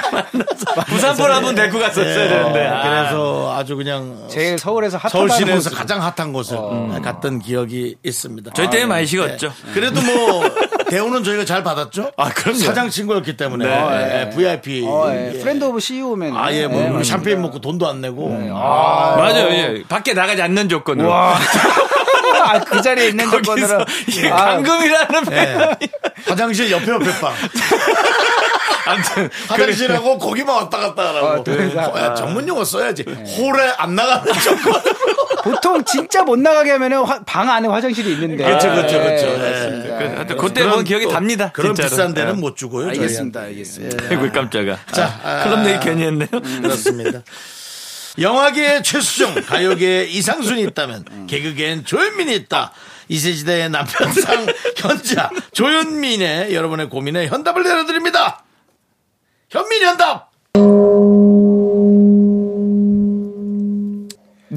부산포를 한번 데리고 갔었어야 되는데. 아. 그래서 아주 그냥 제일 서울에서 핫하다는 서울 시내에서 곳으로. 가장 핫한 곳을 갔던 기억이 있습니다. 저희 때문에 많이 식었죠. 그래도 뭐 대우는 저희가 잘 받았죠. 아, 그럼요. 사장 친구였기 때문에 네. 예, VIP. 어, 예. 예. friend of CEO면. 아 예 뭐 네, 우리. 샴페인 먹고 돈도 안 내고 맞아요. 예. 밖에 나가지 않는 조건으로. 와. 아, 그 자리에 있는 조건으로. 이게 아, 감금이라는 네. 화장실 옆에 옆에 방. 아무튼 화장실하고 거기만 왔다 갔다 하라고. 어, 네. 어, 야, 전문 용어 써야지. 홀에 안 나가는 조건. 보통 진짜 못 나가게 하면은 화- 방 안에 화장실이 있는데. 그렇죠, 그렇죠, 예, 그렇죠. 예. 맞습니다. 그- 하여튼 그때 본 기억이 또 답니다. 그런 진짜로. 비싼 데는 예. 못 주고요. 알겠습니다. 알겠습니다. 아이고 깜짝아. 자, 아, 클럽 얘기 괜히 했네요. 그렇습니다. 영화계의 최수종, 가요계의 이상순이 있다면 개그계엔 조현민이 있다. 이세시대의 남편상 현자 조현민의 여러분의 고민에 현답을 내려드립니다. 현민 현답.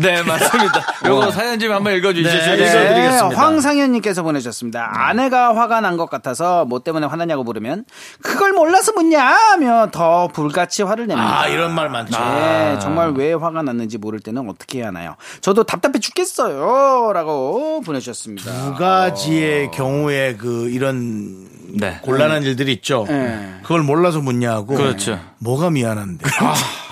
네, 맞습니다. 요거 사연 좀 한번 읽어주시죠. 네, 네. 읽어드리겠습니다. 황상현님께서 보내주셨습니다. 아내가 화가 난 것 같아서 뭐 때문에 화나냐고 물으면 그걸 몰라서 묻냐 하며 더 불같이 화를 냅니다. 아, 이런 말 많죠. 네, 정말 왜 화가 났는지 모를 때는 어떻게 해야 하나요? 저도 답답해 죽겠어요. 라고 보내주셨습니다. 두 가지의 경우에 그 이런 네. 곤란한 일들이 있죠. 네. 그걸 몰라서 묻냐고. 그렇죠. 뭐가 미안한데.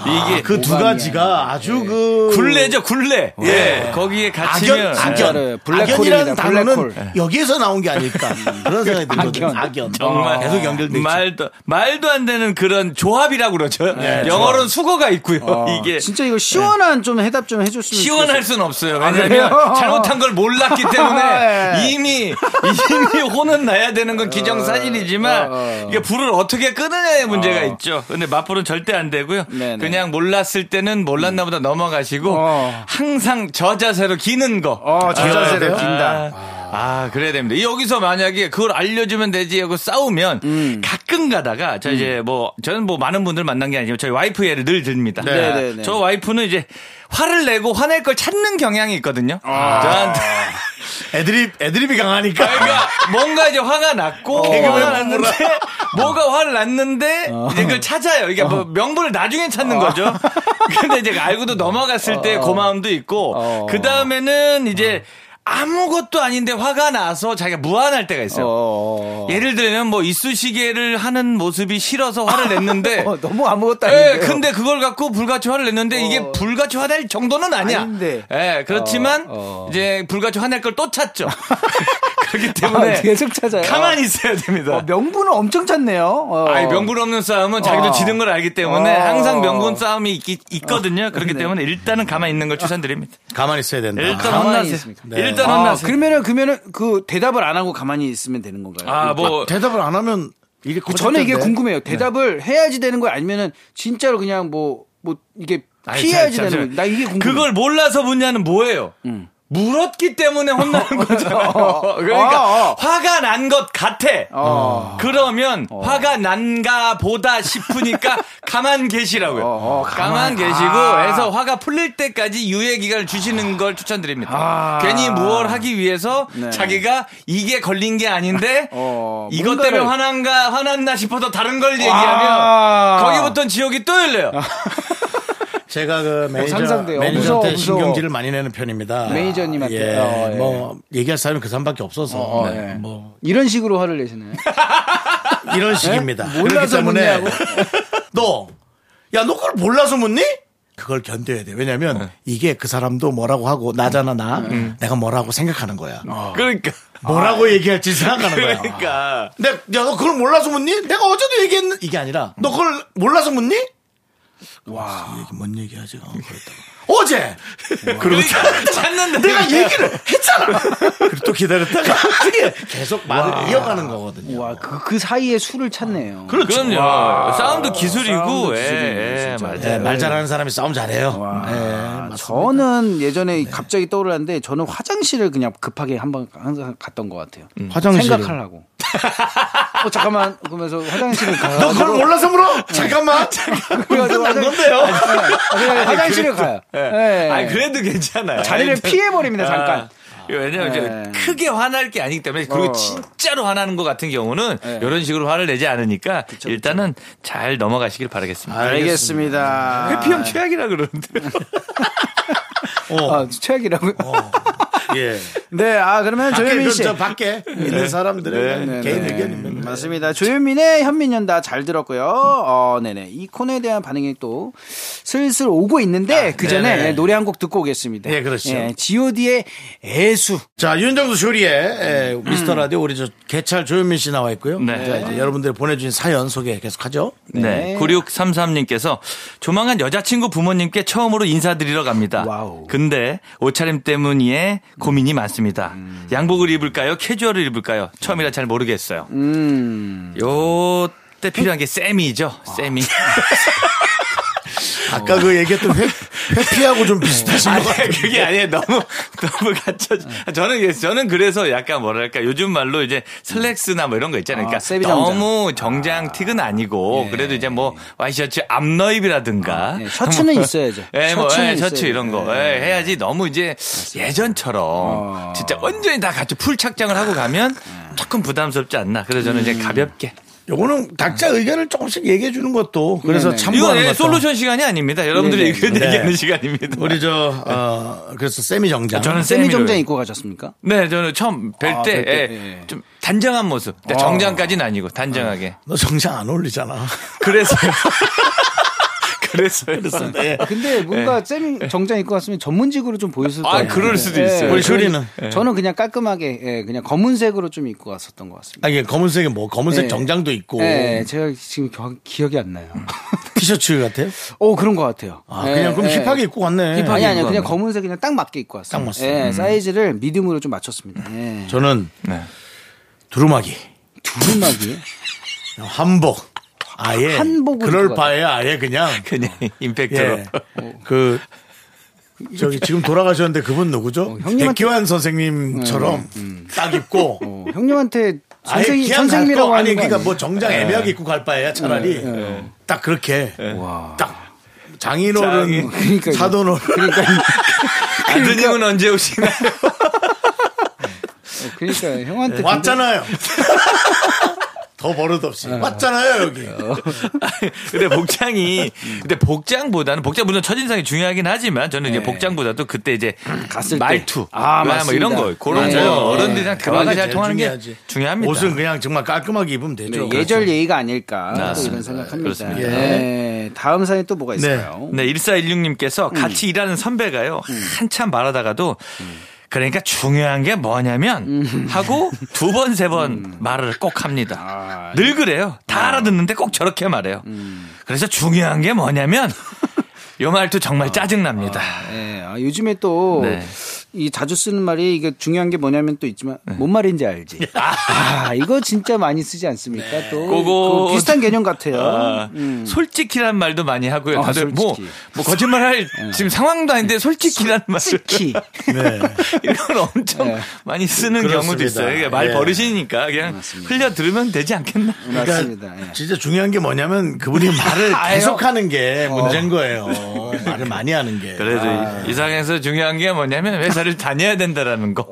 이게 그 두 가지가 아주 그 굴레죠, 굴레. 예. 거기에 갇히면. 악연, 악연. 진짜로 블랙홀입니다, 악연이라는 단어는 블랙홀. 여기에서 나온 게 아닐까. 그런 생각이 들거든요. 악연. 악연. 정말 계속 연결돼 있죠. 말도 말도 안 되는 그런 조합이라고 그러죠. 네, 영어로는 수거가 있고요. 어, 이게 진짜 이거 시원한 좀 해답 좀 해줬으면 시원할 수는 없어요. 아, 왜냐하면 그래요? 잘못한 걸 몰랐기 때문에 네. 이미 이미 혼은 나야 되는 건 기정사실이지만 어, 어. 이게 불을 어떻게 끄느냐의 문제가 있죠. 근데 맞불은 절대 안 되고요. 네네. 그냥 몰랐을 때는 몰랐나 보다 넘어가시고 어. 항상 저 자세로 기는 거. 어, 저 자세로 그래요? 긴다. 아, 아, 그래야 됩니다. 여기서 만약에 그걸 알려주면 되지 하고 싸우면 음. 가끔 가다가 저 이제 뭐 저는 뭐 많은 분들 만난 게 아니지만 저희 와이프 예를 늘 듭니다. 네, 네, 네. 저 와이프는 이제 화를 내고 화낼 걸 찾는 경향이 있거든요. 저한테 애드립, 애드립이 강하니까. 그러니까 뭔가 이제 화가 났고 개그맨 화가 났는데 뭐가 화를 났는데 어. 이제 그걸 찾아요. 이게 뭐 명분을 나중에 찾는 거죠. 근데 이제 알고도 넘어갔을 때 고마움도 있고 어. 그 다음에는 이제 아무것도 아닌데 화가 나서 자기가 무안할 때가 있어요. 어. 예를 들면 뭐 이쑤시개를 하는 모습이 싫어서 화를 냈는데 어, 너무 아무것도 예, 아닌데. 근데 그걸 갖고 불같이 화를 냈는데 이게 어. 불같이 화낼 정도는 아니야. 아닌데. 예, 그렇지만 어, 어. 이제 불같이 화낼 걸 또 찾죠. 그렇기 때문에 아, 계속 찾아요. 가만히 있어야 됩니다. 어, 명분을 엄청 찾네요. 어. 아니, 명분 없는 싸움은 자기도 어. 지는 걸 알기 때문에 어. 항상 명분 싸움이 있, 거든요 그렇기 네. 때문에 일단은 가만히 있는 걸 추천드립니다. 가만히 있어야 된다. 일단 가만히 혼나세요. 있습니까? 일단 아, 혼나세요. 그러면은 그러면은 그 대답을 안 하고 가만히 있으면 되는 건가요? 아, 뭐 대답을 안 하면 이게 커질 저는 이게. 궁금해요. 대답을 해야지 되는 거야 아니면은 진짜로 그냥 뭐뭐 이게 아니, 피해야지 참, 참, 되는 거야. 나 이게 궁금해. 그걸 몰라서 묻냐는 뭐예요? 물었기 때문에 혼나는 거죠. 어, 그러니까 화가 난 것 같아. 어. 그러면 화가 난가 보다 싶으니까 가만 계시라고요. 어, 어, 가만, 가만. 계시고 아. 해서 화가 풀릴 때까지 유예 기간을 주시는 걸 추천드립니다. 아. 괜히 무얼 하기 위해서 네. 자기가 이게 걸린 게 아닌데 어, 이것 때문에 화난가 화났나 싶어서 다른 걸 얘기하면 아. 거기부터 지옥이 또 열려요. 제가 그 매니저, 상상돼요. 무서워, 매니저한테 무서워. 신경질을 많이 내는 편입니다. 매니저님한테. 예, 어, 예. 뭐 얘기할 사람이 그 사람밖에 없어서 어, 네, 예. 뭐 이런 식으로 화를 내시나요? 이런 식입니다. 네? 몰라서 때문에 묻냐고? 너, 야, 너 그걸 몰라서 묻니? 그걸 견뎌야 돼. 왜냐면 이게 그 사람도 뭐라고 하고 나잖아 나. 내가 뭐라고 생각하는 거야. 그러니까 뭐라고 얘기할지 생각하는 거야. 그러니까 내, 야, 너 그걸 몰라서 묻니? 내가 어제도 얘기했는 이게 아니라 너 그걸 몰라서 묻니? 와, 얘기 뭔 얘기하지? 어, 그랬다가. 어제 그러니까 찾는다. 내가 얘기를 했잖아. 그리고 또 기다렸다가 그게 계속 말을 이어가는 거거든요. 와, 그, 그 사이에 술을 찾네요. 그럼요. 싸움도 기술이고, 싸움도 예, 기술이네요, 예. 맞아요. 네, 말 잘하는 사람이 싸움 잘해요. 와, 네, 맞습니다. 저는 예전에 갑자기 떠올랐는데 저는 화장실을 그냥 급하게 한 번 항상 갔던 것 같아요. 화장실을. 생각하려고. 어 잠깐만 그러면서 화장실을 가요. 너 그걸 몰라서 물어? 잠깐만. 그래가지고 난 화장- 건데요. 아, 화장실을 가요. 예. 아 그래도 괜찮아요. 자리를 아니, 피해 버립니다 잠깐. 아, 왜냐면 이제 네. 크게 화날 게 아니기 때문에 그리고 어. 진짜로 화나는 것 같은 경우는 네. 이런 식으로 화를 내지 않으니까 일단은 잘 넘어가시길 바라겠습니다. 알겠습니다. 회피형 최악이라 그러는데. 어, 아, 최악이라고요? 예. 네, 아 그러면 조현민 그, 씨. 저 밖에 있는 사람들의 네, 개인 네. 의견입니다. 맞습니다. 조현민의 현민연다 잘 들었고요. 어, 네네. 이 코너에 대한 반응이 또 슬슬 오고 있는데 그 전에. 노래 한 곡 듣고 오겠습니다. 네, 그렇죠. G.O.D의 애수. 자, 윤정수 쇼리의 에, 미스터 라디오 우리 저 개찰 조현민 씨 나와 있고요. 네. 자, 이제 여러분들이 보내주신 사연 소개 계속하죠. 네. 9633님께서 조만간 여자친구 부모님께 처음으로 인사드리러 갑니다. 와우. 근데 옷차림 때문에 고민이 많습니다. 양복을 입을까요? 캐주얼을 입을까요? 처음이라 잘 모르겠어요. 음. 요때 필요한 게 쌤이죠. 쌤이. 아까 그 얘기했던 회, 회피하고 좀 비슷하신 것 같아요. 그게 아니에요. 너무, 너무 갇혀. 저는, 저는 그래서 약간 뭐랄까, 요즘 말로 이제 슬랙스나 뭐 이런 거 있잖아요. 아, 그러니까 정장. 너무 정장 틱은 아니고, 그래도 이제 뭐, 와이셔츠 앞너입이라든가. 네, 셔츠는 있어야죠. 예, 뭐, 셔츠는 예, 셔츠. 이런 거. 네. 예, 해야지 너무 이제 예전처럼 어. 진짜 완전히 다 같이 풀 착장을 하고 가면 조금 부담스럽지 않나. 그래서 저는 이제 가볍게. 요거는 각자 의견을 조금씩 얘기해 주는 것도 그래서 네네. 이거 참고하는 예, 것도. 솔루션 시간이 아닙니다. 여러분들이 네네. 의견 네. 얘기하는 시간입니다. 우리 저, 어, 그래서 세미 정장. 저는 세미 정장. 입고 가셨습니까? 네, 저는 처음 뵐 아, 때, 뵐 때, 예, 예. 좀 단정한 모습. 근데 정장까지는 아니고, 단정하게. 너 정장 안 어울리잖아. 그래서. 그래서. 네. 아, 근데 뭔가 세미 정장 입고 갔으면 전문직으로 좀 보였을 아, 거예요. 그럴 수도 예, 있어요. 우리 쇼리는? 저는 그냥 깔끔하게 예, 그냥 검은색으로 좀 입고 갔었던 것 같습니다. 아, 이게 검은색에 뭐, 검은색 네. 정장도 있고. 예, 제가 지금 겨- 기억이 안 나요. 티셔츠 같아요? 오 그런 것 같아요. 아, 예, 그냥 그럼 예. 힙하게 입고 갔네. 아니 아니요, 그냥 검은색 그냥 딱 맞게 입고 왔어요. 딱 맞습니다. 예, 사이즈를 미디움으로 좀 맞췄습니다. 예. 저는 네. 두루마기, 두루마기. 한복. 아예. 한복을 그럴 바에 아예 그냥. 그냥 임팩트로. 예. 그, 저기 지금 돌아가셨는데 그분 누구죠? 형님한테- 백기환 선생님처럼 딱 입고. 어, 형님한테 아예 선생, 그냥 선생님이라고 갈 거, 아니 그러니까 아니에요? 뭐 정장 애매하게 입고 갈 바에야 차라리 딱 그렇게 와. 딱 장인어른 그러니까요. 사돈어른 그러니까 아드님은 언제 오시나요? 그러니까 형한테 왔잖아요. 더 버릇없이 왔잖아요 여기. 근데 복장이, 근데 복장보다는, 복장 물론 첫인상이 중요하긴 하지만 저는 이제 복장보다도 그때 이제 갔을 때. 말투. 아, 뭐 맞습니다. 이런 거. 그런 네. 거. 네. 어른들이랑 대화가 그게 잘 통하는 게 중요하지. 중요합니다. 옷은 그냥 정말 깔끔하게 입으면 되죠. 네, 예절 예의가 아닐까 또 맞습니다. 이런 생각합니다. 그렇습니다. 네. 다음 사연 또 뭐가 있을까요? 네, 1416님께서 같이 일하는 선배가요. 한참 말하다가도 그러니까 중요한 게 뭐냐면 하고 두 번 세번 말을 꼭 합니다. 아, 늘 그래요. 다 알아듣는데 꼭 저렇게 말해요. 그래서 중요한 게 뭐냐면 요 말도 정말 짜증납니다. 네, 아, 요즘에 또 네. 이 자주 쓰는 말이 이게 중요한 게 뭐냐면 또 있지만 뭔 말인지 알지. 아, 이거 진짜 많이 쓰지 않습니까? 또 그거- 그 비슷한 개념 같아요. 아, 음. 솔직히란 말도 많이 하고요. 아, 다들 뭐, 솔직히. 뭐 거짓말할 지금 상황도 아닌데 솔직히란 말. 솔직히. 네. 이걸 엄청 네. 많이 쓰는 경우도 그렇습니다. 있어요. 이게 말 예. 버릇이니까 그냥 흘려 들으면 되지 않겠나? 맞습니다. 예. 진짜 중요한 게 뭐냐면 그분이 말을. 계속하는 게 문제인 거예요. 말을 많이 하는 게. 그래도 아. 이 상에서 중요한 게 뭐냐면 회사를 다녀야 된다라는 거.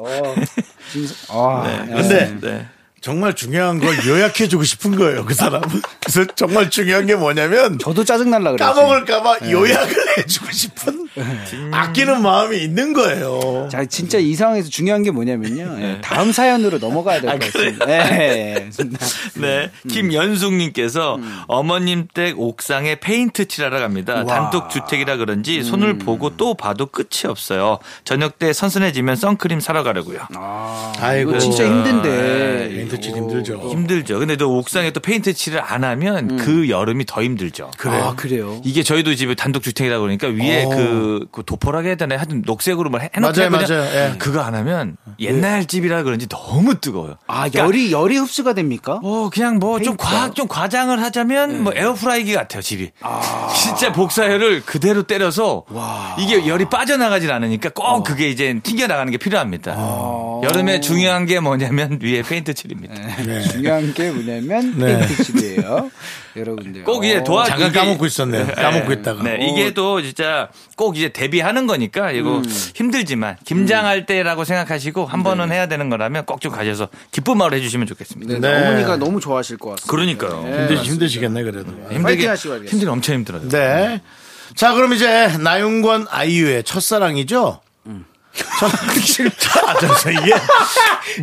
진짜- 아, 예. 근데 네. 정말 중요한 걸 요약해주고 싶은 거예요, 그 사람은. 그래서 정말 중요한 게 뭐냐면 저도 짜증 날라 그래요. 까먹을까봐 요약을 해주고 싶은 아끼는 마음이 있는 거예요. 자, 진짜 이 상황에서 중요한 게 뭐냐면요. 네. 예, 다음 사연으로 넘어가야 아, 될것 같습니다. 예, 예, 예. 네. 김연숙님께서 어머님 댁 옥상에 페인트 칠하러 갑니다. 단독 주택이라 그런지 손을 보고 또 봐도 끝이 없어요. 저녁 때 선선해지면 선크림 사러 가려고요. 아 이고. 이거 진짜 힘든데. 네. 페인트칠 힘들죠. 힘들죠. 근데 또 옥상에 또 페인트 칠을 안 하면 그 여름이 더 힘들죠. 아, 그래요. 이게 저희도 집에 단독 주택이다 보니까 위에 어. 그, 그 도포라고 해야 되나 하여튼 녹색으로 뭐 해- 맞아요, 해놓고 맞아요. 예. 그거 안 하면 옛날 집이라 그런지 너무 뜨거워요. 아, 그러니까 열이, 열이 흡수가 됩니까? 뭐 그냥 뭐 좀? 과학 좀 과장을 하자면 뭐 에어프라이기 같아요 집이. 진짜 복사열을 그대로 때려서 이게 열이 빠져나가질 않으니까 꼭 그게 이제 튕겨 나가는 게 필요합니다. 여름에 중요한 게 뭐냐면 위에 페인트 칠입니다. 중요한 게 뭐냐면 네. 페인트 칠이에요. 여러분들. 꼭 이제 어, 도와 잠깐 까먹고 있었네요. 까먹고 있다가. 네, 이게 또 진짜 꼭 이제 대비하는 거니까 이거 음. 힘들지만 김장할 때라고 생각하시고 한 번은 해야 되는 거라면 꼭 좀 가셔서 기쁜 마음 해주시면 좋겠습니다. 네, 네. 어머니가 너무 좋아하실 것 같습니다. 그러니까요. 힘드, 힘드시겠네, 그래도. 힘들게. 힘들 엄청 힘들어요. 네. 자, 그럼 이제 나윤권 아이유의 첫사랑이죠? 저, 아, 저, 저, 이게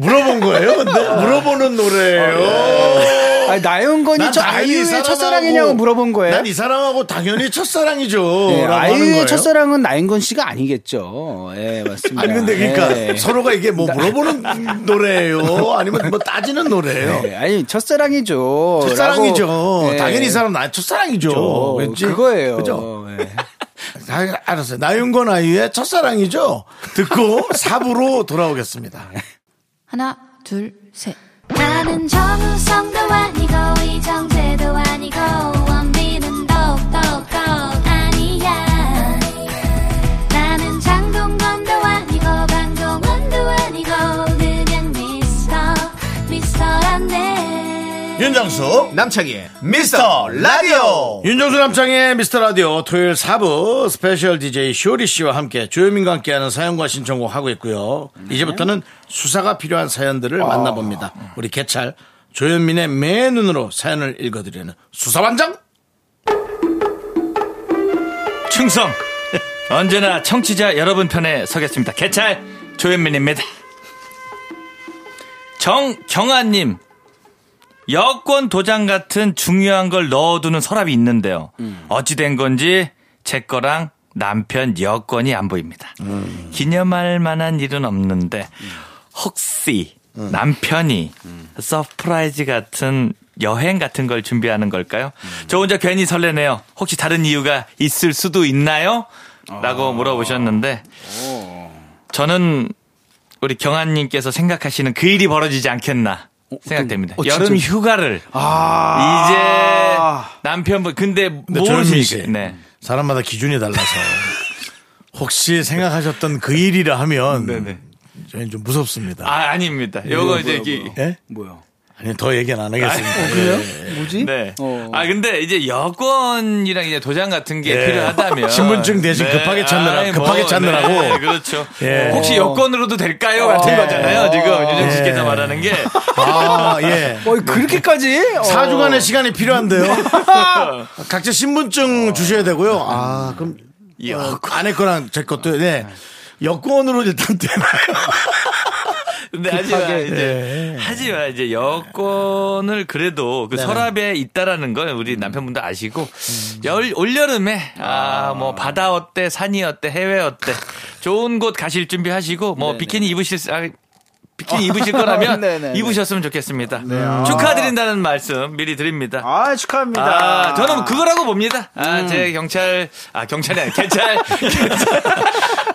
물어본 거예요? 근데 물어보는 노래예요. 아니, 나영건이 난저 당연히 이 아이유의 첫사랑이냐고 물어본 거예요. 난 이 사람하고 당연히 첫사랑이죠. 네, 아이유의 거예요. 첫사랑은 나영건 씨가 아니겠죠. 예, 맞습니다. 아니 근데 그러니까 예. 서로가 이게 뭐 물어보는 노래예요? 아니면 뭐 따지는 노래예요? 네, 아니 첫사랑이죠. 첫사랑이죠. 라고, 예. 당연히 이 사람 나 첫사랑이죠. 저, 왠지. 그거예요. 그죠? 예. 아, 알았어요. 나윤건 아이유의 첫사랑이죠. 듣고 4부로 돌아오겠습니다. 하나, 둘, 셋. 나는 정우성도 아니고, 이정재도 아니고, 원빈은 윤정수 남창희의 미스터 라디오 윤정수 남창희의 미스터 라디오 토요일 4부 스페셜 DJ 쇼리 씨와 함께 조현민과 함께하는 사연과 신청곡 하고 있고요. 이제부터는 수사가 필요한 사연들을 만나봅니다. 우리 개찰 조현민의 매 눈으로 사연을 읽어드리는 수사반장 충성 언제나 청취자 여러분 편에 서겠습니다. 개찰 조현민입니다. 정경아님 여권 도장 같은 중요한 걸 넣어두는 서랍이 있는데요. 어찌된 건지 제 거랑 남편 여권이 안 보입니다. 기념할 만한 일은 없는데 혹시 남편이 surprise 같은 여행 같은 걸 준비하는 걸까요? 저 혼자 괜히 설레네요. 혹시 다른 이유가 있을 수도 있나요? 라고 물어보셨는데 저는 우리 경아님께서 생각하시는 그 일이 벌어지지 않겠나 생각됩니다. 어, 여름 진짜. 휴가를 아. 이제 남편분 근데 씨 네. 사람마다 기준이 달라서 혹시 생각하셨던 그 일이라 하면 네네. 저희는 좀 무섭습니다. 아 아닙니다. 요거 이제 이게 예? 뭐요? 아니 더 얘기는 안 하겠습니다. 그래요? 예. 뭐지? 네. 어. 아 근데 이제 여권이랑 이제 도장 같은 게 예. 필요하다면 신분증 대신 급하게 찾느라- 아이, 급하게 찾느라고. 네, 그렇죠. 예. 혹시 여권으로도 될까요? 같은 예. 거잖아요. 지금 윤정 씨께서 예. 말하는 게 아, 예. 어, 그렇게까지? 어. 4주간의 시간이 필요한데요. 각자 신분증 주셔야 되고요. 아, 그럼 어, 아내 거랑 제 것도 네. 여권으로 일단 되나요? 근데 하지만 이제 예. 하지만 이제 여권을 그래도 그 네네. 서랍에 있다라는 걸 우리 남편분도 아시고 음. 열 올여름에 아 뭐 바다 어때 산이 어때 해외 어때 좋은 곳 가실 준비하시고 뭐 비키니 입으실 수- 아, 비키니 입으실 거라면 네네. 입으셨으면 좋겠습니다. 축하드린다는 말씀 미리 드립니다. 아, 축하합니다. 아, 저는 그거라고 봅니다. 아, 제 경찰, 아, 경찰이 아니라, 경찰, 경찰.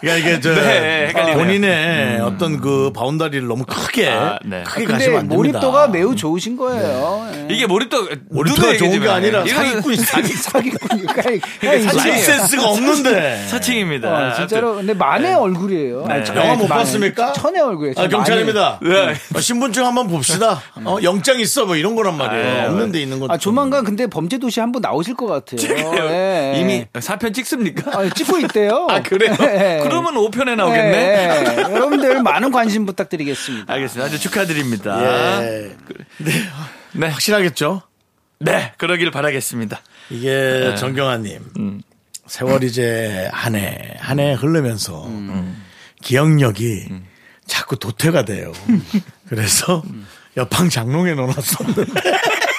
그러니까 이게 저 네. 본인의 어떤 그 바운다리를 너무 크게 아, 네. 크게 근데 가시면 안 됩니다. 몰입도가 매우 좋으신 거예요. 예. 이게 몰입도 몰입도가 좋은 게 아니라 사기꾼이 사기 사기꾼이니까 라이센스가 없는데. 사칭입니다. 어, 진짜로 근데 만의 얼굴이에요. 네. 천- 영화 못 만의- 봤습니까? 천의 얼굴이에요. 아, 경찰입니다. 네. 어, 신분증 한번 봅시다. 어, 영장 있어 뭐 이런 거란 말이에요. 아, 없는 데 있는 거. 아, 조만간 근데 범죄도시 한번 나오실 것 같아요. 예. 이미 사편 찍습니까? 아, 찍고 있대요. 아 그래요? 예. 그러면 5편에 나오겠네. 예, 예. 여러분들 많은 관심 부탁드리겠습니다. 알겠습니다. 아주 축하드립니다. 예. 네. 네, 확실하겠죠? 네, 그러길 바라겠습니다. 이게 정경아님 세월 이제 한 해 한 해 흐르면서 기억력이 자꾸 도태가 돼요. 그래서 옆방 장롱에 넣어놨었는데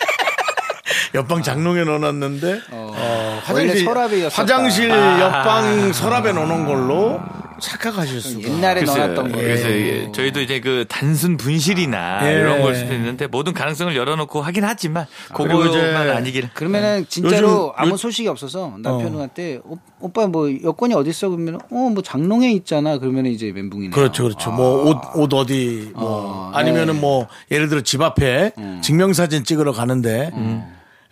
옆방 장롱에 넣어놨는데 어, 원래 화장실. 화장실 옆방 서랍에 넣어놓은 걸로 착각하실 수가 옛날에 글쎄요. 넣어놨던 거. 그래서 이게 저희도 이제 그 단순 분실이나 예. 이런 걸 수도 있는데 모든 가능성을 열어놓고 하긴 하지만 이제 그거만 아니길. 그러면은 진짜로 요즘- 아무 요- 소식이 없어서 남편한테 오, 오빠 뭐 여권이 어디 있어 그러면 어 뭐 장롱에 있잖아 그러면 이제 멘붕이네. 그렇죠, 그렇죠. 뭐옷옷 어디 뭐 어, 아니면은 뭐 예를 들어 집 앞에 증명사진 찍으러 가는데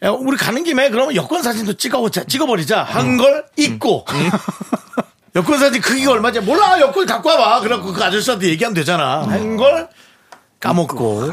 야, 우리 가는 김에 그러면 여권 사진도 찍어보자, 찍어버리자. 한걸 잊고. 여권 사진 크기가 얼마지 몰라. 여권 갖고 와봐. 그래갖고 그 아저씨한테 얘기하면 되잖아. 한 걸 까먹고.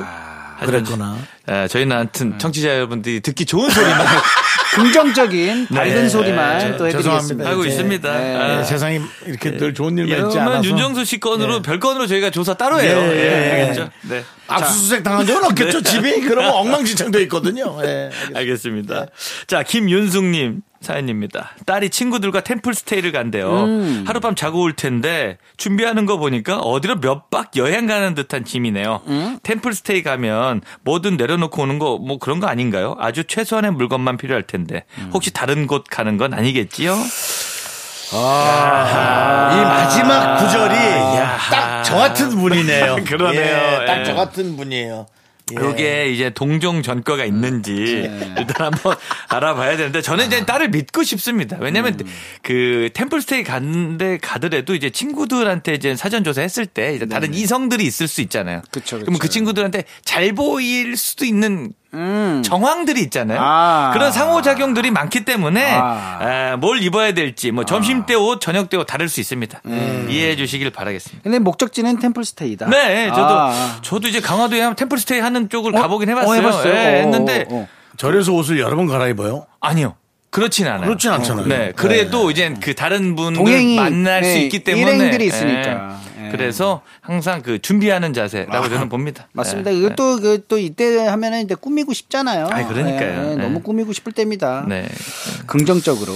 그랬거나. 에, 저희는 하여튼 청취자 여러분들이 듣기 좋은 소리만 긍정적인 밝은 네, 소리만 저- 또 해드리겠습니다. 죄송합니다. 하고 있습니다. 네. 아, 예, 세상이 이렇게 늘 좋은 일만 있지 않아서 윤정수 씨 건으로 예. 별건으로 저희가 조사 따로 해요. 예, 예, 예, 예. 알겠죠? 네. 압수수색 당한 적은 없겠죠 집이 그러면 엉망진창돼 있거든요. 예. 알겠습니다. 자, 김윤숙님 사연입니다. 딸이 친구들과 템플스테이를 간대요. 음. 하룻밤 자고 올 텐데 준비하는 거 보니까 어디로 몇 박 여행 가는 듯한 짐이네요. 음? 템플스테이 가면 뭐든 내려놓고 오는 거 뭐 그런 거 아닌가요? 아주 최소한의 물건만 필요할 텐데 음. 혹시 다른 곳 가는 건 아니겠지요? 아, 이 마지막 구절이 딱 저 같은 분이네요. 그러네요. 예, 예. 딱저 같은 분이에요. 예. 요게 이제 동종 전과가 있는지 네. 일단 한번 알아봐야 되는데 저는 이제 딸을 믿고 싶습니다. 왜냐면 음. 그 템플스테이 갔는데 가더라도 이제 친구들한테 이제 사전 조사했을 때 이제 다른 이성들이 있을 수 있잖아요. 그쵸, 그럼 그 그쵸. 친구들한테 잘 보일 수도 있는 음. 정황들이 있잖아요. 아. 그런 상호작용들이 많기 때문에 아. 아, 뭘 입어야 될지 뭐 점심 때 옷, 저녁 때 옷 다를 수 있습니다. 음. 이해해 주시길 바라겠습니다. 근데 목적지는 템플스테이다. 네, 저도 아. 저도 이제 강화도에 하면 템플스테이 하는 쪽을 가보긴 해봤어요. 어, 해봤어요. 예, 어, 했는데 어, 어. 절에서 옷을 여러 번 갈아입어요. 아니요. 그렇진 않아요. 그렇진 않잖아요. 네. 그래도 이제 그 다른 분들 동행이, 만날 수 네, 있기 때문에 일행들이 있으니까. 예. 예. 그래서 항상 그 준비하는 자세라고 저는 봅니다. 맞습니다. 네. 이것도 그 또 이때 하면은 이제 꾸미고 싶잖아요. 아이, 그러니까요. 예, 네. 너무 꾸미고 싶을 때입니다. 네. 긍정적으로.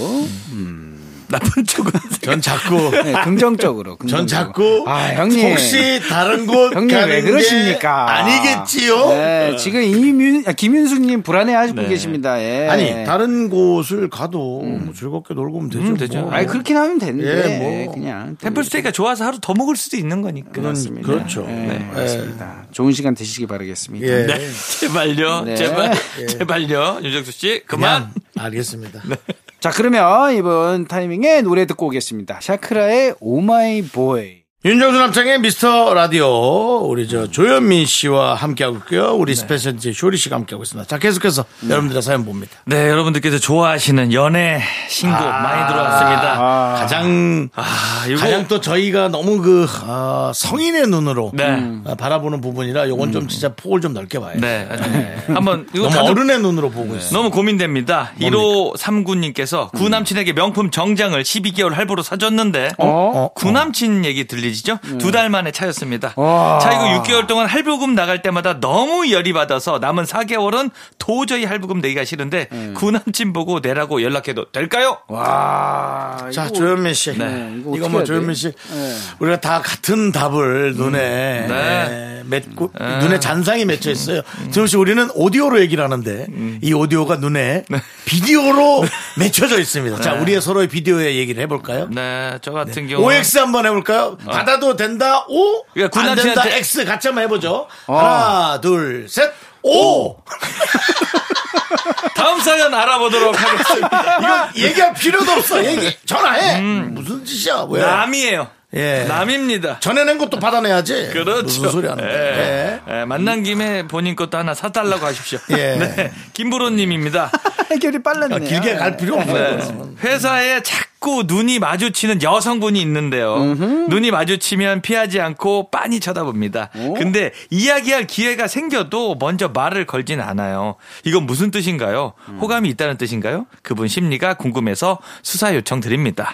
나쁜 쪽은 전 자꾸 네, 긍정적으로. 전 긍정적으로. 자꾸 아, 형님. 혹시 다른 곳 형님 가는 왜게 그러십니까? 아니겠지요? 네, 지금 이민 아, 김윤숙님 불안해하고 네. 계십니다. 예. 아니 다른 곳을 가도 뭐 즐겁게 놀고 오면 되죠. 음, 되죠. 뭐. 아니 그렇긴 하면 되는데 예, 뭐. 그냥 또 템플스테이가 좋아서 하루 더 묵을 수도 있는 거니까. 그건 그렇죠. 네, 예. 맞습니다. 좋은 시간 되시기 바라겠습니다. 예. 네. 제발요. 네. 제발. 제발요. 윤정수 씨. 그만. 그냥 알겠습니다. 자 그러면 이번 타이밍 에 노래 듣고 오겠습니다. 샤크라의 Oh My Boy. 윤정수 남창희의 미스터 라디오 우리 저 조현민 씨와 함께하고 있고요. 우리 스페셜 DJ 쇼리 씨가 함께하고 있습니다. 자 계속해서 여러분들의 사연 봅니다. 네, 여러분들께서 좋아하시는 연애 신곡 많이 들어왔습니다. 가장 아, 이거 가장 또 저희가 너무 그 아, 성인의 눈으로 네. 아, 바라보는 부분이라 요건 좀 진짜 폭을 좀 넓게 봐요. 네. 한번 이거 너무 다들 어른의 눈으로 보고 있어요. 너무 고민됩니다. 1호 3구님께서 구남친에게 명품 정장을 12개월 할부로 사줬는데 어? 구남친 얘기 들리 시죠? 두달 만에 차였습니다. 와. 차 이거 6개월 동안 할부금 나갈 때마다 너무 열이 받아서 남은 4개월은 도저히 할부금 내기가 싫은데 구남친 보고 내라고 연락해도 될까요? 와. 자, 이거 조현민 씨. 네, 이거 이거 어떻게 뭐 조현민 돼? 씨. 네. 우리가 다 같은 답을 눈에 네. 에, 맺고 눈에 잔상이 맺혀 있어요. 조현 씨 우리는 오디오로 얘기를 하는데 이 오디오가 눈에 비디오로 맺혀져 있습니다. 자, 우리의 서로의 비디오에 얘기를 해볼까요? 네, 저 같은 경우 OX 한번 해볼까요? 받아도 된다, O? 그러니까 안 된다, 군남친한테- X 같이 한번 해보죠. 하나, 둘, 셋, O! 다음 사연 알아보도록 하겠습니다. 이거 얘기할 필요도 없어. 얘기, 전화해. 무슨 짓이야, 왜? 남이에요. 예. 남입니다. 전해낸 것도 받아내야지. 그렇죠. 무슨 소리 하는 거야. 예. 예, 만난 김에 본인 것도 하나 사달라고 하십시오. 예. 네. 김부로님입니다. 해결이 빨랐네요. 아, 길게 갈 필요 없어요. 네. 회사에 자꾸 눈이 마주치는 여성분이 있는데요. 눈이 마주치면 피하지 않고 빤히 쳐다봅니다. 근데 이야기할 기회가 생겨도 먼저 말을 걸진 않아요. 이건 무슨 뜻인가요? 호감이 있다는 뜻인가요? 그분 심리가 궁금해서 수사 요청 드립니다.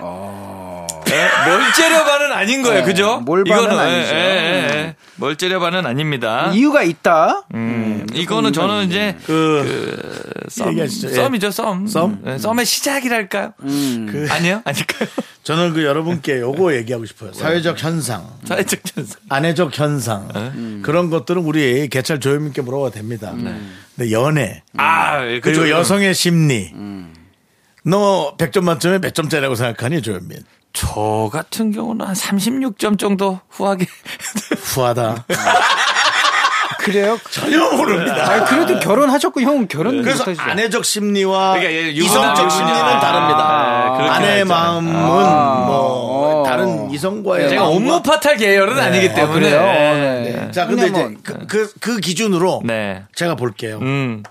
예, 멀째려반은 아닌 거예요, 그죠? 몰반은 이거는, 아니죠. 예, 예, 예. 멀째려반은 아닙니다. 이유가 있다. 음, 이거는 저는 이제 그, 썸, 얘기하시죠. 예. 썸이죠, 썸. 썸? 네, 썸의 시작이랄까요? 그, 아니요? 아닐까요? 저는 그 여러분께 요거 얘기하고 싶어요. 사회적 현상, 사회적 전선. 아내적 현상, 그런 것들은 우리 개찰 조현민께 물어봐도 됩니다. 근데 연애, 아, 예, 그리고 그죠. 여성의 심리. 너 100점 만점에 몇 점짜리라고 생각하니, 조현민? 저 같은 경우는 한 36점 정도 후하게. 후하다. 그래요? 전혀 모릅니다. 아, 그래도 결혼하셨고 형은 결혼 그래서 못하시죠. 아내적 심리와 그러니까 예, 이성적 유부남, 심리는 유부남. 다릅니다. 아, 그렇게 아내의. 마음은 아. 뭐 어. 다른 이성과의 제가 마음과- 온무파탈 계열은 아니기 때문에. 그래요? 네. 네. 자, 근데 이제 그냥 그, 그, 그 기준으로 네. 제가 볼게요. 음.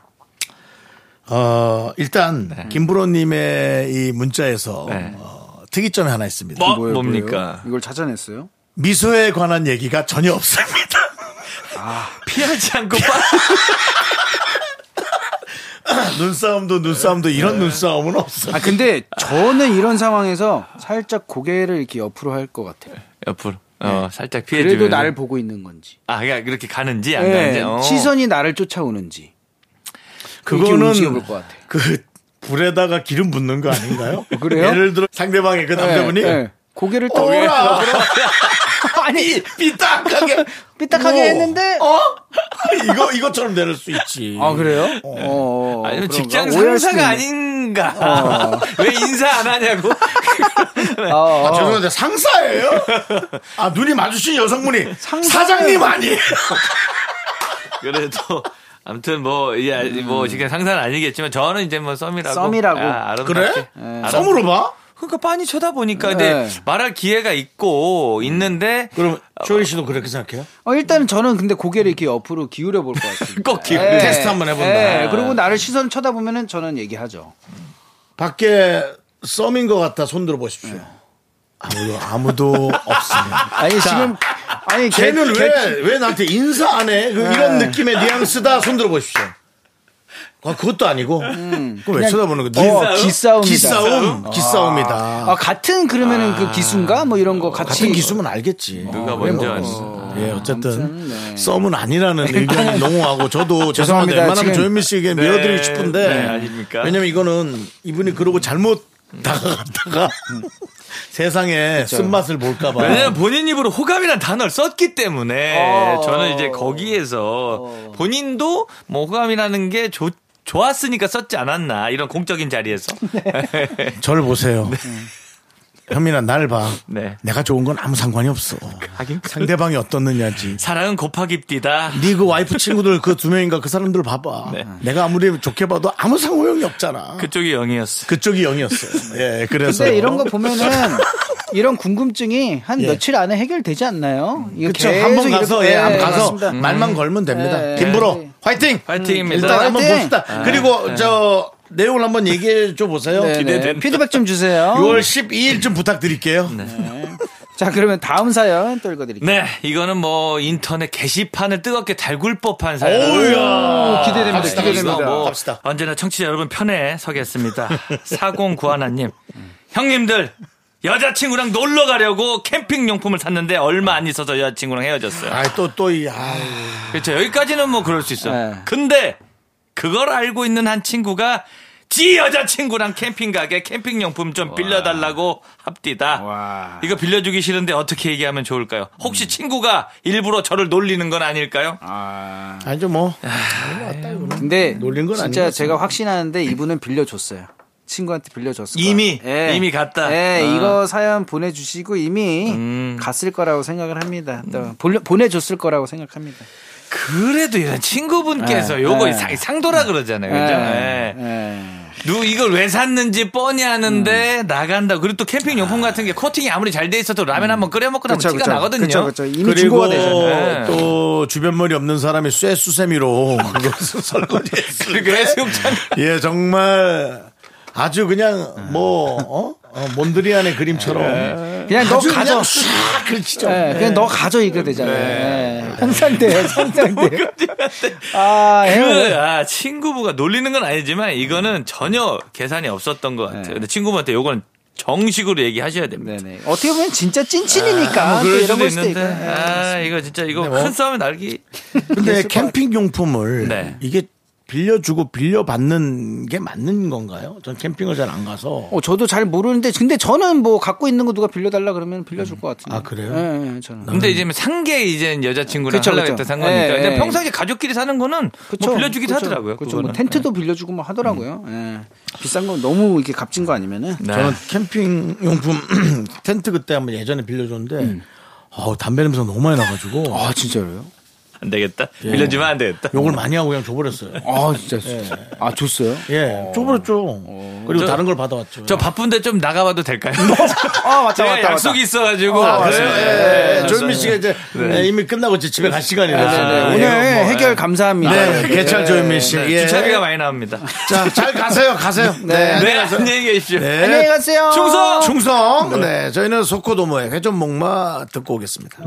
어, 일단 김부로 님의 이 문자에서 네. 어, 특이점이 하나 있습니다. 뭐, 뭐예요, 뭡니까? 뭐예요? 이걸 찾아냈어요? 미소에 관한 얘기가 전혀 없습니다. 피하지 않고 빠 눈싸움도 눈싸움도 이런 눈싸움은 없어. 아 근데 저는 이런 상황에서 살짝 고개를 이렇게 옆으로 할 것 같아요. 옆으로. 어, 살짝 피해주면. 그래도 나를 보고 있는 건지. 아, 그러니까 그렇게 가는지 안 네, 가는지. 어. 시선이 나를 쫓아오는지. 그거는 움직여볼 것 같아. 그 불에다가 기름 붓는 거 아닌가요? 그래요? 예를 들어 상대방의 그 남자분이 네, 네. 고개를 또 어라 아니 삐딱하게 삐딱하게 뭐, 했는데 어 이거 이것처럼 내릴 수 있지. 아 그래요? 어, 아니면 그런가? 직장 오해할 수도 상사가. 아닌가? 왜 인사 안 하냐고? 어, 어. 아, 죄송한데 상사예요? 아 눈이 마주친 여성분이 사장님 아니에요? 그래도 아무튼 뭐, 예, 뭐 지금 상사는 아니겠지만 저는 이제 뭐 썸이라고. 썸이라고. 아. 그래? 아름- 썸으로 봐? 그러니까 빤히 쳐다보니까 근데 네. 말할 기회가 있고 있는데 그럼 조이 씨도 그렇게 생각해요? 어, 일단은 저는 근데 고개를 이렇게 옆으로 기울여 볼 것 같습니다. 꼭 기회. 예. 테스트 한번 해본다. 예, 그리고 나를 시선 쳐다보면은 저는 얘기하죠. 밖에 썸인 것 같아 손 들어 보십시오. 아무도 아무도 없습니다. 아니 지금 아니 개- 걔는 개- 왜 왜 나한테 인사 안 해? 그 이런 느낌의 뉘앙스다 손 들어 보십시오. 아, 그것도 아니고. 그럼 왜 그냥- 쳐다보는 거? 어, 기싸움이다. 기싸움, 기싸움 이다. 아, 같은 그러면은 그 기수인가 뭐 이런 거 같이 같은 기수면 알겠지. 누가 그래, 먼저 뭐. 왔어. 예, 어쨌든 아무튼, 네. 썸은 아니라는 의견이 농후하고 저도 죄송합니다. 웬만하면 지금- 조현민 씨에게 네. 밀어드리고 싶은데 네, 아닙니까? 왜냐면 이거는 이분이 그러고 잘못 다가갔다가 세상에 쓴맛을 볼까봐. 왜냐면 본인 입으로 호감이라는 단어를 썼기 때문에 어. 저는 이제 거기에서 본인도 뭐 호감이라는 게 좋, 좋았으니까 썼지 않았나 이런 공적인 자리에서 저를 보세요. 현민아, 날 봐. 네. 내가 좋은 건 아무 상관이 없어. 하긴 상대방이 어떻느냐지. 사랑은 곱하기 띠다. 네 그 와이프 친구들 그 두 명인가 그 사람들 봐봐. 네. 내가 아무리 좋게 봐도 아무 상호용이 없잖아. 그쪽이 영이었어. 그쪽이 영이었어요. 예, 그래서. 근데 이런 거 보면은 이런 궁금증이 한 예. 며칠 안에 해결되지 않나요? 계속 한번 가서, 이렇게- 예, 한번 네, 가서 맞습니다. 말만 걸면 됩니다. 네. 김부로, 네. 화이팅! 파이팅입니다. 일단 한번 화이팅! 봅시다. 그리고 저, 내용을 한번 얘기해 줘 보세요. 네, 네. 기대돼. 피드백 좀 주세요. 6월 12일쯤 부탁드릴게요. 자, 그러면 다음 사연 또 읽어드릴게요. 네, 이거는 뭐 인터넷 게시판을 뜨겁게 달굴 법한 사연. 오우야. 기대됩니다. 갑시다, 기대됩니다. 갑시다. 뭐 갑시다. 언제나 청취자 여러분 편에 서겠습니다. 4091님. 형님들, 여자친구랑 놀러 가려고 캠핑 용품을 샀는데 얼마 안 있어서 여자친구랑 헤어졌어요. 아, 또, 또, 이, 아, 그렇죠. 여기까지는 뭐 그럴 수 있어. 네. 근데 그걸 알고 있는 한 친구가 지 여자친구랑 캠핑 가게 캠핑 용품 좀 빌려달라고 합디다. 와. 이거 빌려주기 싫은데 어떻게 얘기하면 좋을까요? 혹시 친구가 일부러 저를 놀리는 건 아닐까요? 아. 아니죠, 뭐. 근데 놀린 건 진짜 같습니다. 제가 확신하는데 이분은 빌려줬어요. 친구한테 빌려줬을 이미? 거예요. 이미 갔다? 예, 아. 이거 사연 보내주시고 이미 음. 갔을 거라고 생각을 합니다. 또 보내- 보내줬을 거라고 생각합니다. 그래도 이런 친구분께서 네, 요거 네. 상- 상도라 그러잖아요. 그죠? 예. 누 이걸 왜 샀는지 뻔히 아는데 나간다. 그리고 또 캠핑 용품 같은 게 코팅이 아무리 잘 돼 있어도 라면 한번 끓여 먹고 나면 티가 나거든요. 그쵸, 그쵸. 이미 그리고 중고가 되잖아요. 네. 또 주변머리 없는 사람이 쇠수세미로 그것을 설거지했을 때 해수욕장 예 정말 아주 그냥 뭐 어? 어, 몬드리안의 그림처럼 그냥 너 아주 가져. 그냥 싹 긁히죠. 예, 그냥 너 가져 이거 되잖아요. 예. 상상돼요, 상상돼. 아, 그, 예. 아, 친구부가 놀리는 건 아니지만 이거는 전혀 계산이 없었던 것 같아요. 근데 친구분한테 요건 정식으로 얘기하셔야 됩니다. 네네. 어떻게 보면 진짜 찐친이니까. 뭐또 그럴 수도 있는데. 아, 이거 진짜 이거 큰 싸움에 날기. 근데 캠핑 용품을 네. 이게 빌려주고 빌려받는 게 맞는 건가요? 전 캠핑을 잘 안 가서. 어, 저도 잘 모르는데, 근데 저는 뭐 갖고 있는 거 누가 빌려달라 그러면 빌려줄 것 같은데. 아, 그래요? 예, 예, 저는. 근데 이제 상계 이제 여자친구랑 그쵸, 하려고 그쵸. 했던 상관이니까. 예, 근데 예. 평상시 가족끼리 사는 거는 그쵸, 뭐 빌려주기도 그쵸. 하더라고요. 그쵸. 뭐. 텐트도 빌려주고 뭐 하더라고요. 예. 비싼 거 너무 이렇게 값진 거 아니면은. 네. 저는 캠핑 용품 텐트 그때 한번 예전에 빌려줬는데 어, 담배 냄새가 너무 많이 나가지고 아, 진짜로요? 안 되겠다. 빌려주면 안 되겠다. 욕을 많이 하고 그냥 줘버렸어요. 아, 진짜. 아, 줬어요? 예, 줘버렸죠. 그리고 저- 다른 걸 받아왔죠. 저 바쁜데 좀 나가봐도 될까요? 아, 맞다, 제가 맞다, 약속이 맞다. 있어가지고. 아, 네. 그래요? 예, 예. 조현민 씨가 이제 예, 이미 끝나고 이제 집에 갈 시간이라서. 네, 네. 예, 오늘 이거 뭐, 해결 예. 감사합니다. 네, 개찰 조현민 씨. 네, 예. 주차비가 많이 나옵니다. 자, 잘 가세요, 가세요. 네, 네, 안녕히 가세요. 안녕히 계십시오. 네. 안녕히 가세요. 충성! 충성! 네, 저희는 소코도모의 회전 목마 듣고 오겠습니다.